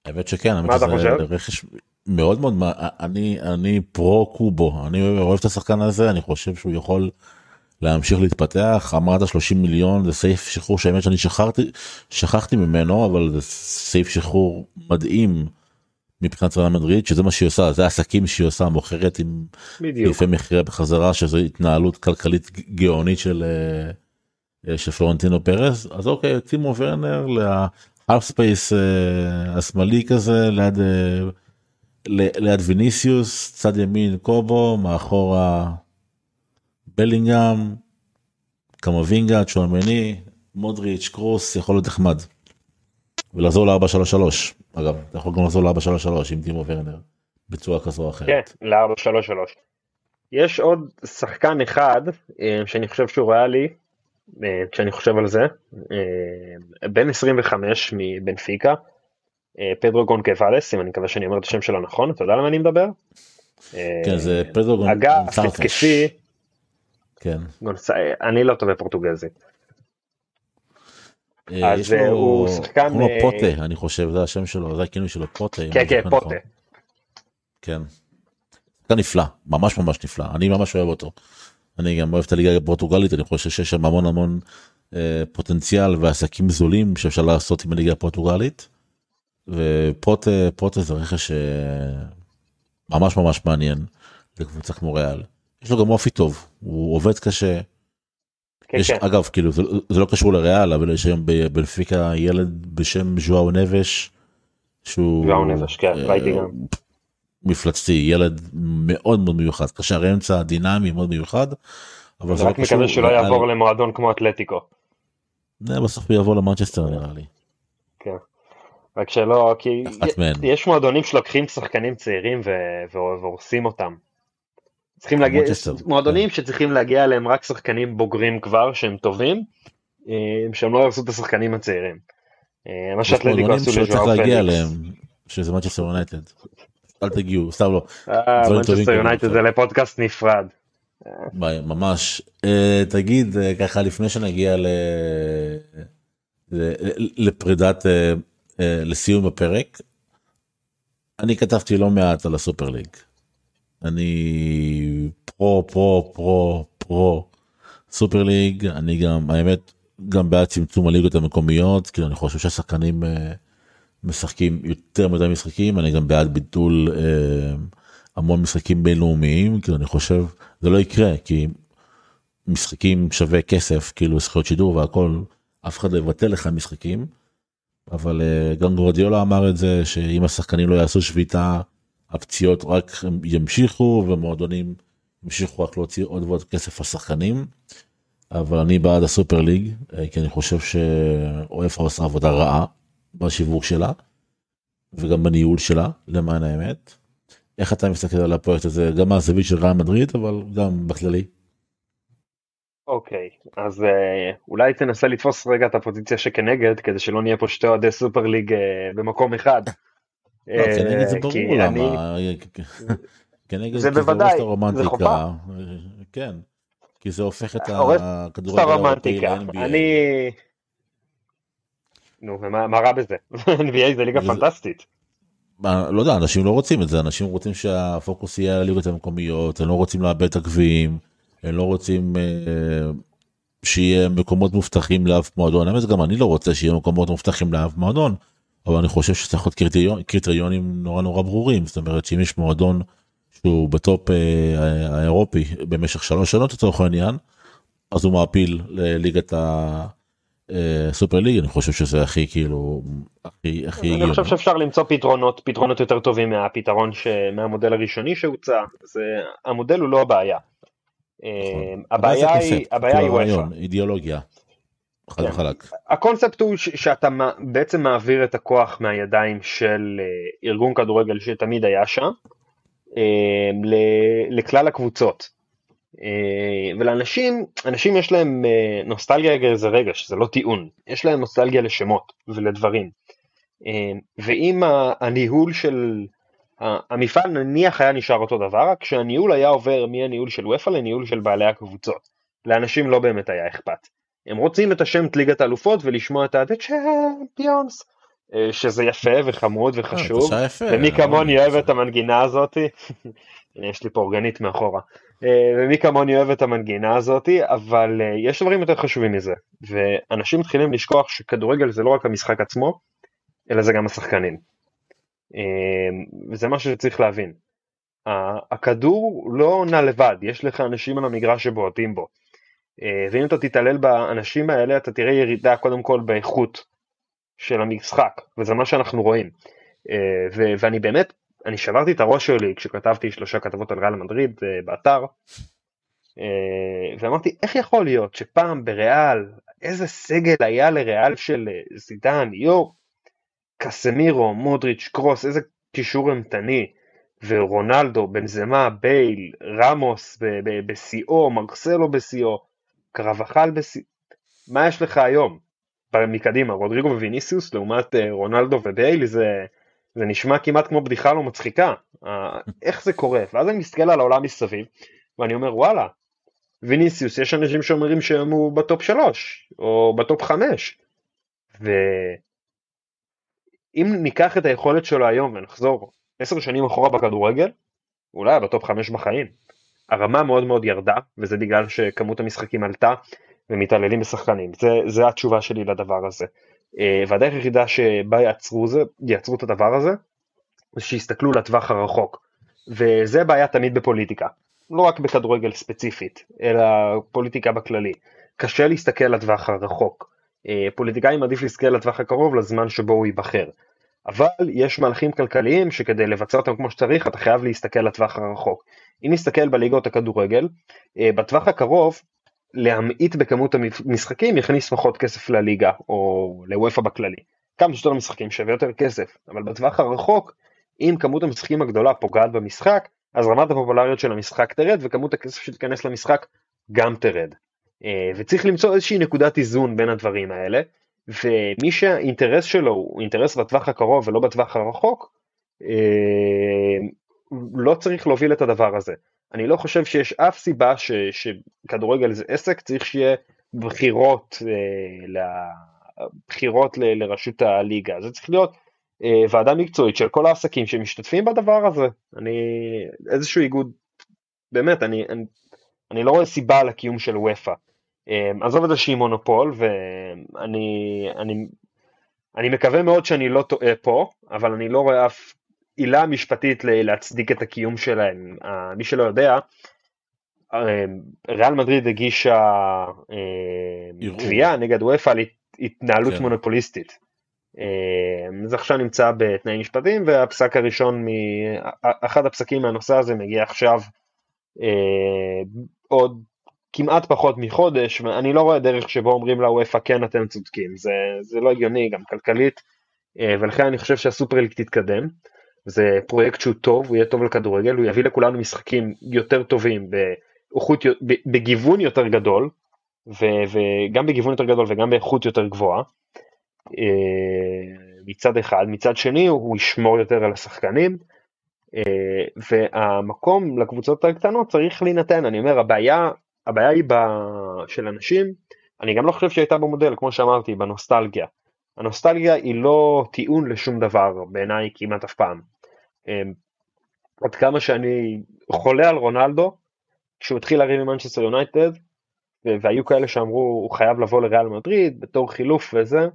האמת שכן, אתה חושב? רכש מאוד מאוד אני אני פרו קובו אני אוהב את השחקן הזה אני חושב שהוא יכול להמשיך להתפתח אמרת 30 מיליון זה סעיף שחרור שהאמת שאני שכחתי שכחתי ממנו אבל זה סעיף שחרור מדהים מבחינת רעיון מדריד שזה מה שהיא עושה זה עסקים שהיא עושה מוכרת עם יפה מחירה בחזרה שזו התנהלות כלכלית גאונית של אה, של פלורנטינו פרס אז אוקיי טימו ורנר space אה, השמאלי כזה ליד. אה, ליד ויניסיוס, צד ימין קובו, מאחורה בלינגהם, קמבינגה, צ'ואמני, מודריץ', קרוס, יכול להיות נחמד. ולחזור ל-433, אגב, אתה יכול גם לחזור ל-433 עם טימו ורנר, בצורה כזו או אחרת. כן, ל-433. יש עוד שחקן אחד אה, שאני חושב שהוא ריאלי, אה, כשאני חושב על זה, אה, בן 25 מבנפיקה, פדרו גונקוואלס, אם אני מקווה שאני אומר את השם שלו נכון, אתה יודע למה אני מדבר? כן, זה פדרו גונקוואלס. אגב, התקפי, כן. אני לא טוב בפורטוגזית. אה, אז הוא שחקן... כמו פוטה, אני חושב, זה השם שלו, זה הכינוי שלו, פוטה. כן, כן, פוטה. נכון. כן. שחקן נפלא, ממש ממש נפלא, אני ממש אוהב אותו. אני גם אוהב את הליגה הפורטוגלית, אני חושב שיש שם המון המון פוטנציאל ועסקים זולים שאפשר לעשות עם הליגה הפורטוגלית. ופרוטה זה רכש ממש ממש מעניין לקבוצה כמו ריאל. יש לו גם אופי טוב, הוא עובד קשה. כן, יש, כן. אגב, כאילו, זה, זה לא קשור לריאל, אבל יש היום בנפיקה ילד בשם ז'ואר נבש, שהוא... ז'ואר נבש, כן, אה, ראיתי גם. מפלצתי, ילד מאוד מאוד מיוחד, קשר אמצע דינמי מאוד מיוחד. אבל זה לא. רק מקווה שלא יעבור למועדון כמו אתלטיקו. בסוף הוא יעבור למנצ'סטר נראה לי. כן. רק שלא, כי יש מועדונים שלוקחים שחקנים צעירים והורסים אותם. צריכים להגיע, מועדונים כן. שצריכים להגיע אליהם רק שחקנים בוגרים כבר שהם טובים, אה, שהם לא יעשו את השחקנים הצעירים. אה, מה עשו לז'ואר פליקס. שזה מנצ'סטר יונייטד. אל תגיעו, סתם לא. מנצ'סטר יונייטד זה לפודקאסט נפרד. ממש. תגיד ככה לפני שנגיע לפרידת לסיום הפרק. אני כתבתי לא מעט על ה Super League. אני פרו פרו פרו פרו סופר ליג אני גם האמת גם בעד צמצום הליגות המקומיות כי אני חושב שהשחקנים אה, משחקים יותר מדי משחקים אני גם בעד ביטול אה, המון משחקים בינלאומיים כי אני חושב זה לא יקרה כי משחקים שווה כסף כאילו זכויות שידור והכל אף אחד לא יבטל לך משחקים. אבל אה, גם גורדיולה אמר את זה שאם השחקנים לא יעשו שביתה הפציעות רק ימשיכו ומועדונים ימשיכו רק להוציא עוד ועוד כסף לשחקנים. אבל אני בעד הסופר ליג אה, כי אני חושב שאוהפה עושה עבודה רעה בשיווק שלה וגם בניהול שלה למען האמת. איך אתה מסתכל על הפרויקט הזה גם מהזווית של רעי מדריד אבל גם בכללי. אוקיי okay, אז uh, אולי תנסה לתפוס רגע את הפוזיציה שכנגד כדי שלא נהיה פה שתי אוהדי סופר ליג uh, במקום אחד. לא, כנגד זה ברור למה, כנגד זה בוודאי, זה חובה. כן, כי זה הופך את הכדורגל האירופאי ל-NBA. אני... נו, ומה רע בזה? [LAUGHS] NBA זה ליגה פנטסטית. לא יודע, אנשים לא רוצים את זה, אנשים רוצים שהפוקוס יהיה על הליגות המקומיות, הם לא רוצים לאבד את הגביעים, הם לא רוצים אה, שיהיה מקומות מובטחים לאף מועדון, האמת גם אני לא רוצה שיהיה מקומות מובטחים לאף מועדון, אבל אני חושב שצריך להיות קריטריון, קריטריונים נורא נורא ברורים זאת אומרת שאם יש מועדון שהוא בטופ אה, האירופי במשך שלוש שנות לצורך העניין אז הוא מעפיל לליגת הסופר ליג אני חושב שזה הכי כאילו הכי הכי אני חושב שאפשר למצוא פתרונות פתרונות יותר טובים מהפתרון מהמודל הראשוני שהוצע זה המודל הוא לא הבעיה. נכון. אה, הבעיה היא הבעיה היא אידיאולוגיה. חד וחלק. הקונספט הוא שאתה בעצם מעביר את הכוח מהידיים של אה, ארגון כדורגל שתמיד היה שם אה, לכלל הקבוצות. אה, ולאנשים, אנשים יש להם נוסטלגיה איזה רגע, שזה לא טיעון, יש להם נוסטלגיה לשמות ולדברים. ואם הניהול של המפעל נניח היה נשאר אותו דבר, רק שהניהול היה עובר מהניהול של ופא לניהול של בעלי הקבוצות. לאנשים לא באמת היה אכפת. הם רוצים את השם ליגת האלופות ולשמוע את Champions, אה, שזה יפה וחמוד וחשוב, ומי כמוני אוהב את המנגינה הזאתי, [LAUGHS] יש לי פה אורגנית מאחורה, אה, ומי כמוני אוהב את המנגינה הזאתי, אבל אה, יש דברים יותר חשובים מזה, ואנשים מתחילים לשכוח שכדורגל זה לא רק המשחק עצמו, אלא זה גם השחקנים. וזה משהו שצריך להבין. הכדור לא עונה לבד, יש לך אנשים על המגרש שבועטים בו. אה, ואם אתה תתעלל באנשים האלה אתה תראה ירידה קודם כל באיכות של המשחק וזה מה שאנחנו רואים. אה, ו- ואני באמת אני שברתי את הראש שלי כשכתבתי שלושה כתבות על ריאל מדריד אה, באתר ואמרתי איך יכול להיות שפעם בריאל איזה סגל היה לריאל של זידן יו קסמירו מודריץ' קרוס איזה קישור אימתני ורונלדו בנזמה בייל רמוס בשיאו מרסלו בשיאו קרבחל בס... מה יש לך היום? מקדימה, רודריגו וויניסיוס לעומת אה, רונלדו ובייל זה, זה נשמע כמעט כמו בדיחה לא מצחיקה. איך זה קורה? ואז אני מסתכל על העולם מסביב ואני אומר וואלה, ויניסיוס יש אנשים שאומרים שהם הוא ב top שלוש או ב top חמש. ואם ניקח את היכולת שלו היום ונחזור עשר שנים אחורה בכדורגל, אולי בטופ חמש בחיים. הרמה מאוד מאוד ירדה, וזה בגלל שכמות המשחקים עלתה ומתעללים בשחקנים. זה, זה התשובה שלי לדבר הזה. אה, והדרך היחידה שבה יעצרו, זה, יעצרו את הדבר הזה, זה שיסתכלו לטווח הרחוק. וזה בעיה תמיד בפוליטיקה, לא רק בכדורגל ספציפית, אלא פוליטיקה בכללי. קשה להסתכל לטווח הרחוק. אה, פוליטיקאי מעדיף להסתכל לטווח הקרוב לזמן שבו הוא ייבחר. אבל יש מהלכים כלכליים שכדי לבצע אותם כמו שצריך אתה חייב להסתכל לטווח הרחוק. אם נסתכל בליגות הכדורגל, אה, בטווח הקרוב להמעיט בכמות המשחקים יכניס פחות כסף לליגה או לוופא בכללי. כמה שיותר משחקים שווה יותר כסף, אבל בטווח הרחוק, אם כמות המשחקים הגדולה פוגעת במשחק, אז רמת הפופולריות של המשחק תרד וכמות הכסף שתיכנס למשחק גם תרד. אה, וצריך למצוא איזושהי נקודת איזון בין הדברים האלה, ומי שהאינטרס שלו הוא אינטרס בטווח הקרוב ולא בטווח הרחוק, אה, לא צריך להוביל את הדבר הזה. אני לא חושב שיש אף סיבה ש, שכדורגל זה עסק, צריך שיהיה בחירות, אה, בחירות ל, לראשות הליגה. זה צריך להיות אה, ועדה מקצועית של כל העסקים שמשתתפים בדבר הזה. אני, איזשהו איגוד, באמת, אני, אני, אני לא רואה סיבה לקיום של וופא. אה, עזוב את זה שהיא מונופול, ואני אני, אני מקווה מאוד שאני לא טועה פה, אבל אני לא רואה אף עילה משפטית להצדיק את הקיום שלהם. מי שלא יודע, אה, ריאל מדריד הגישה אה, תביעה נגד וופא על התנהלות כן. מונופוליסטית. אה, זה עכשיו נמצא בתנאים משפטיים והפסק הראשון, אחד הפסקים מהנושא הזה מגיע עכשיו עוד כמעט פחות מחודש ואני לא רואה דרך שבו אומרים לוופא כן אתם צודקים, זה, זה לא הגיוני גם כלכלית ולכן אני חושב שהסופרליג תתקדם. זה פרויקט שהוא טוב, הוא יהיה טוב לכדורגל, הוא יביא לכולנו משחקים יותר טובים, באיכות, בגיוון יותר גדול, ו, וגם בגיוון יותר גדול וגם באיכות יותר גבוהה. אה, מצד אחד, מצד שני הוא ישמור יותר על השחקנים, אה, והמקום לקבוצות הקטנות צריך להינתן, אני אומר הבעיה, הבעיה היא של אנשים, אני גם לא חושב שהייתה במודל, כמו שאמרתי, בנוסטלגיה. הנוסטלגיה היא לא טיעון לשום דבר בעיניי כמעט אף פעם. אמ, עד כמה שאני חולה על רונלדו, כשהוא התחיל לריב עם מנצ'סטר יונייטד, והיו כאלה שאמרו הוא חייב לבוא לריאל מדריד בתור חילוף וזה,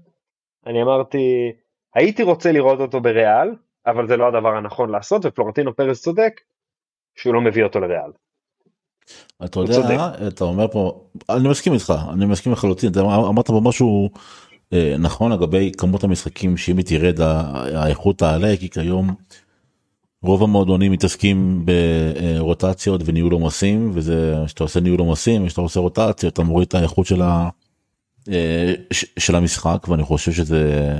אני אמרתי הייתי רוצה לראות אותו בריאל, אבל זה לא הדבר הנכון לעשות, ופלורנטינו פרס צודק שהוא לא מביא אותו לריאל. אתה יודע, אתה אומר פה, אני מסכים איתך, אני מסכים לחלוטין, אמרת פה משהו אה, נכון לגבי כמות המשחקים שאם היא תרד האיכות תעלה, כי כיום רוב המועדונים מתעסקים ברוטציות וניהול עומסים וזה שאתה עושה ניהול עומסים ושאתה עושה רוטציות אתה מוריד את האיכות של, ה, אה, של המשחק ואני חושב שזה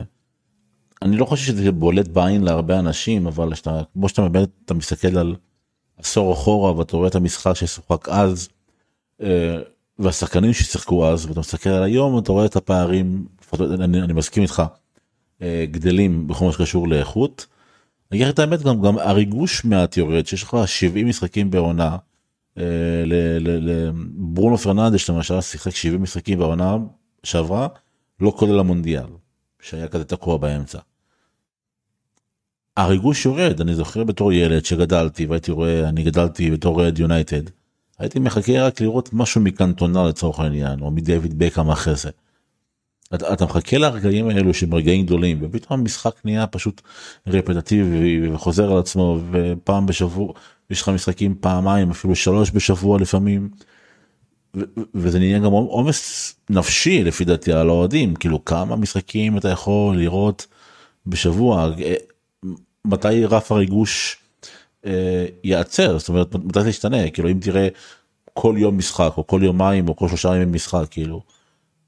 אני לא חושב שזה בולט בעין להרבה אנשים אבל שאתה כמו שאתה באמת אתה מסתכל על עשור אחורה ואתה רואה את המשחק ששוחק אז אה, והשחקנים ששיחקו אז ואתה מסתכל על היום אתה רואה את הפערים אני, אני מסכים איתך אה, גדלים בכל מה שקשור לאיכות. אני אגיד את האמת גם גם הריגוש מעט יורד שיש לך 70 משחקים בעונה. אה, לברונו פרננדש למשל שיחק 70 משחקים בעונה שעברה לא כולל המונדיאל שהיה כזה תקוע באמצע. הריגוש יורד אני זוכר בתור ילד שגדלתי והייתי רואה אני גדלתי בתור רד יונייטד. הייתי מחכה רק לראות משהו מקנטונה לצורך העניין או מדייוויד בקאם אחרי זה. אתה, אתה מחכה לרגעים האלו שהם רגעים גדולים ופתאום המשחק נהיה פשוט רפטטיבי וחוזר על עצמו ופעם בשבוע יש לך משחקים פעמיים אפילו שלוש בשבוע לפעמים. וזה נהיה גם עומס נפשי לפי דעתי על האוהדים כאילו כמה משחקים אתה יכול לראות בשבוע מתי רף הריגוש אה, ייעצר זאת אומרת מתי זה ישתנה כאילו אם תראה כל יום משחק או כל יומיים או כל שלושה ימים משחק כאילו.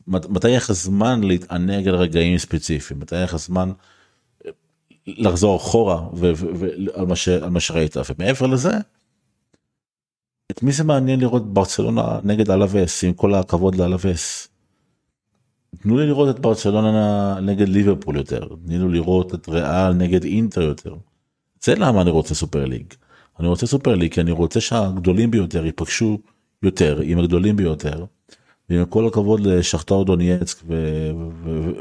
מתי יהיה לך זמן להתענג על רגעים ספציפיים מתי יהיה לך זמן אה, לחזור אחורה ועל מה, מה שראית ומעבר לזה. את מי זה מעניין לראות ברצלונה נגד אלווס עם כל הכבוד לאלווס. תנו לי לראות את ברצלונה נגד ליברפול יותר תנו לי לראות את ריאל נגד אינטר יותר. זה למה אני רוצה סופר ליג. אני רוצה סופר ליג כי אני רוצה שהגדולים ביותר ייפגשו יותר עם הגדולים ביותר. ועם כל הכבוד לשכתר דונייצק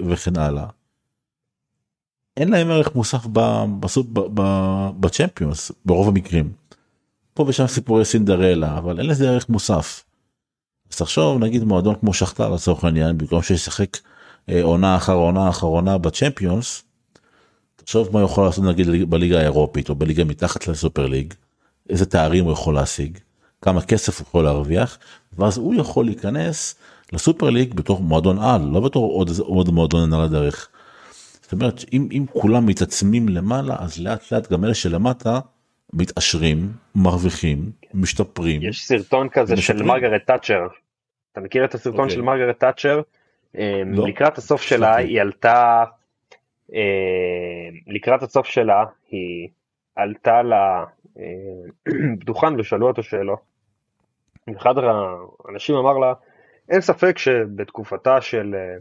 וכן הלאה. אין להם ערך מוסף בצ'מפיונס ברוב המקרים. פה ושם סיפורי סינדרלה אבל אין לזה ערך מוסף. אז תחשוב נגיד מועדון כמו שכתר לצורך העניין במקום שישחק אה, עונה אחר עונה אחר עונה בצ'מפיונס, תחשוב מה יכול לעשות נגיד בליגה האירופית או בליגה מתחת לסופר ליג, איזה תארים הוא יכול להשיג, כמה כסף הוא יכול להרוויח, ואז הוא יכול להיכנס לסופר ליג בתור מועדון על, לא בתור עוד, עוד מועדון על הדרך. זאת אומרת אם, אם כולם מתעצמים למעלה אז לאט לאט גם אלה שלמטה מתעשרים, מרוויחים, משתפרים. יש סרטון כזה של מרגרט תאצ'ר. אתה מכיר את הסרטון okay. אוקיי. של מרגרט תאצ'ר? אמ, לא. לקראת הסוף שלה היא עלתה, אמ, לקראת הסוף שלה היא עלתה לדוכן אמ, ושאלו אותו שאלו. אחד האנשים אמר לה, אין ספק שבתקופתה של אה,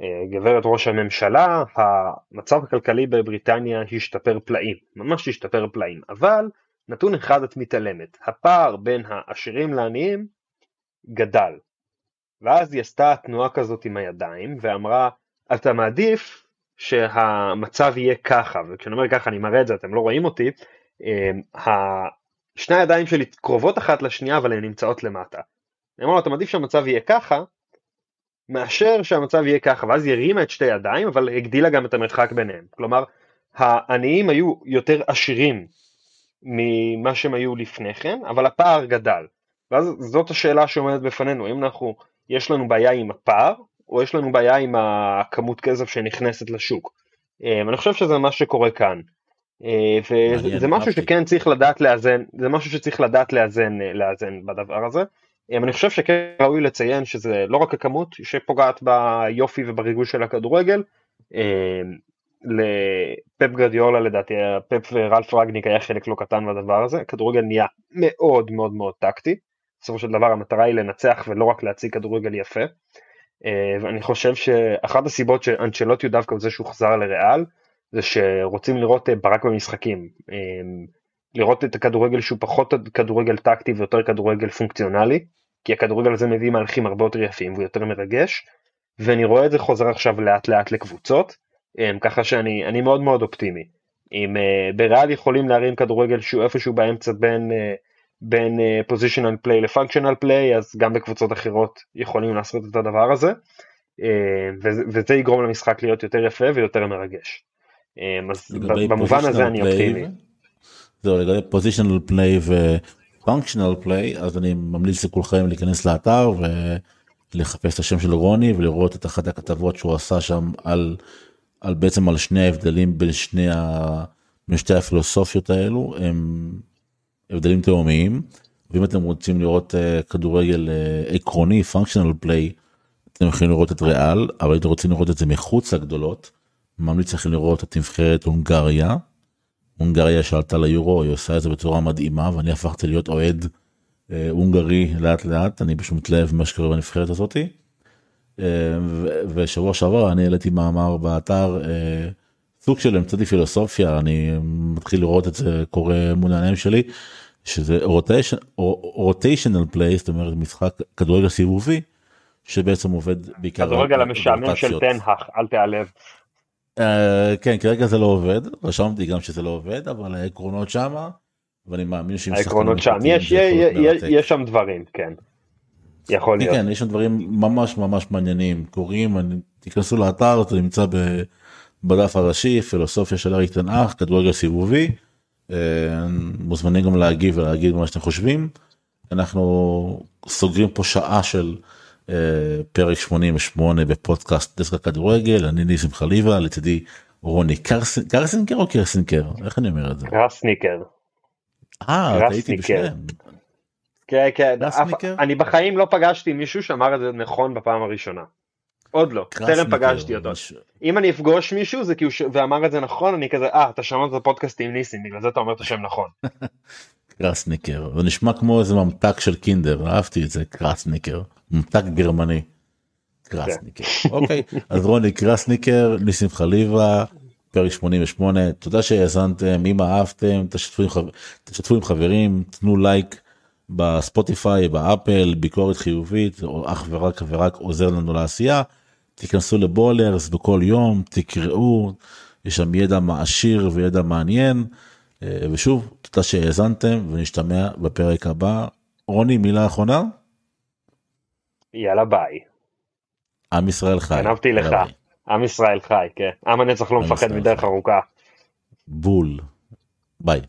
אה, גברת ראש הממשלה, המצב הכלכלי בבריטניה השתפר פלאים, ממש השתפר פלאים, אבל נתון אחד את מתעלמת, הפער בין העשירים לעניים גדל. ואז היא עשתה תנועה כזאת עם הידיים ואמרה, אתה מעדיף שהמצב יהיה ככה, וכשאני אומר ככה אני מראה את זה, אתם לא רואים אותי, אה, שני הידיים שלי קרובות אחת לשנייה אבל הן נמצאות למטה. אני אומר לו, אתה מעדיף שהמצב יהיה ככה, מאשר שהמצב יהיה ככה, ואז היא הרימה את שתי ידיים, אבל הגדילה גם את המרחק ביניהם. כלומר, העניים היו יותר עשירים ממה שהם היו לפני כן, אבל הפער גדל. ואז זאת השאלה שעומדת בפנינו, אם אנחנו, יש לנו בעיה עם הפער, או יש לנו בעיה עם הכמות כסף שנכנסת לשוק. אה, ואני חושב שזה מה שקורה כאן. אה, וזה משהו שכן צריך לדעת לאזן, זה משהו שצריך לדעת לאזן, אה, לאזן בדבר הזה. אני חושב שכן ראוי לציין שזה לא רק הכמות שפוגעת ביופי ובריגוש של הכדורגל, לפפ גרדיולה לדעתי, פפ ורלף רגניק היה חלק לא קטן בדבר הזה, כדורגל נהיה מאוד מאוד מאוד טקטי, בסופו של דבר המטרה היא לנצח ולא רק להציג כדורגל יפה, ואני חושב שאחת הסיבות שאנצ'לוטי הוא דווקא בזה שהוא חזר לריאל, זה שרוצים לראות ברק במשחקים, לראות את הכדורגל שהוא פחות כדורגל טקטי ויותר כדורגל פונקציונלי, כי הכדורגל הזה מביא מהלכים הרבה יותר יפים והוא יותר מרגש, ואני רואה את זה חוזר עכשיו לאט לאט לקבוצות, ככה שאני מאוד מאוד אופטימי. אם אה, בריאל יכולים להרים כדורגל שהוא איפשהו באמצע בין, אה, בין positional play ל functional play, אז גם בקבוצות אחרות יכולים לעשות את הדבר הזה, אה, וזה, יגרום למשחק להיות יותר יפה ויותר מרגש. אמ, אז במובן הזה אני אופטימי. זהו, לגבי positional play ו functional play, אז אני ממליץ לכולכם להיכנס לאתר ולחפש את השם של רוני ולראות את אחת הכתבות שהוא עשה שם על על בעצם על שני ההבדלים בין שני ה... בין שתי הפילוסופיות האלו הם הבדלים תאומיים ואם אתם רוצים לראות uh, כדורגל uh, עקרוני פונקשיונל פליי אתם יכולים לראות את ריאל אבל אם רוצים לראות את זה מחוץ לגדולות ממליץ לכם לראות את נבחרת הונגריה. הונגריה שעלתה ליורו היא עושה את זה בצורה מדהימה ואני הפכתי להיות אוהד uh, הונגרי לאט לאט אני פשוט מתלהב ממה שקורה בנבחרת הזאתי. אה, ושבוע שעבר אני העליתי מאמר באתר אה, סוג של המצאתי פילוסופיה אני מתחיל לראות את זה קורה מול העיניים שלי שזה רוטיישנל פליי זאת אומרת משחק כדורגל סיבובי שבעצם עובד בעיקר כדורגל המשעמם של תנהך אל תיעלב. Uh, כן כרגע זה לא עובד רשמתי גם שזה לא עובד אבל העקרונות שמה ואני מאמין שם יש, יש, יש שם דברים כן. יכול להיות. כן, יש שם דברים ממש ממש מעניינים קוראים, תיכנסו לאתר, זה נמצא בדף הראשי, פילוסופיה של אריק תנאך, כדורגל סיבובי. אה, מוזמנים גם להגיב ולהגיד מה שאתם חושבים. אנחנו סוגרים פה שעה של אה, פרק 88 בפודקאסט דסק הכדורגל, אני ניסים חליבה, לצידי רוני קרסינקר או קרסינקר? איך אני אומר את זה? קרסניקר. אה, הייתי בשניהם. כן, כן, אני בחיים לא פגשתי מישהו שאמר את זה נכון בפעם הראשונה. עוד לא, טרם פגשתי אותו. אם אני אפגוש מישהו זה כי הוא ואמר את זה נכון, אני כזה, אה, אתה שמעת את הפודקאסט עם ניסים, בגלל זה אתה אומר את השם נכון. [LAUGHS] קרסניקר, זה נשמע כמו איזה ממתק של קינדר, אהבתי את זה, קרסניקר, ממתק גרמני. קרסניקר, כן. אוקיי, אז רוני קרסניקר, ניסים חליבה, פרק 88, תודה שהאזנתם, אם אהבתם, תשתפו עם חברים, תנו לייק. בספוטיפיי, באפל, ביקורת חיובית, או אך ורק ורק עוזר לנו לעשייה. תיכנסו לבולרס בכל יום, תקראו, יש שם ידע מעשיר וידע מעניין. אה, ושוב, תודה שהאזנתם ונשתמע בפרק הבא. רוני, מילה אחרונה? יאללה ביי. עם ישראל חי. גנבתי לך. ביי. עם ישראל חי, כן. עם הנצח לא עם מפחד מדרך חי. ארוכה. בול. ביי.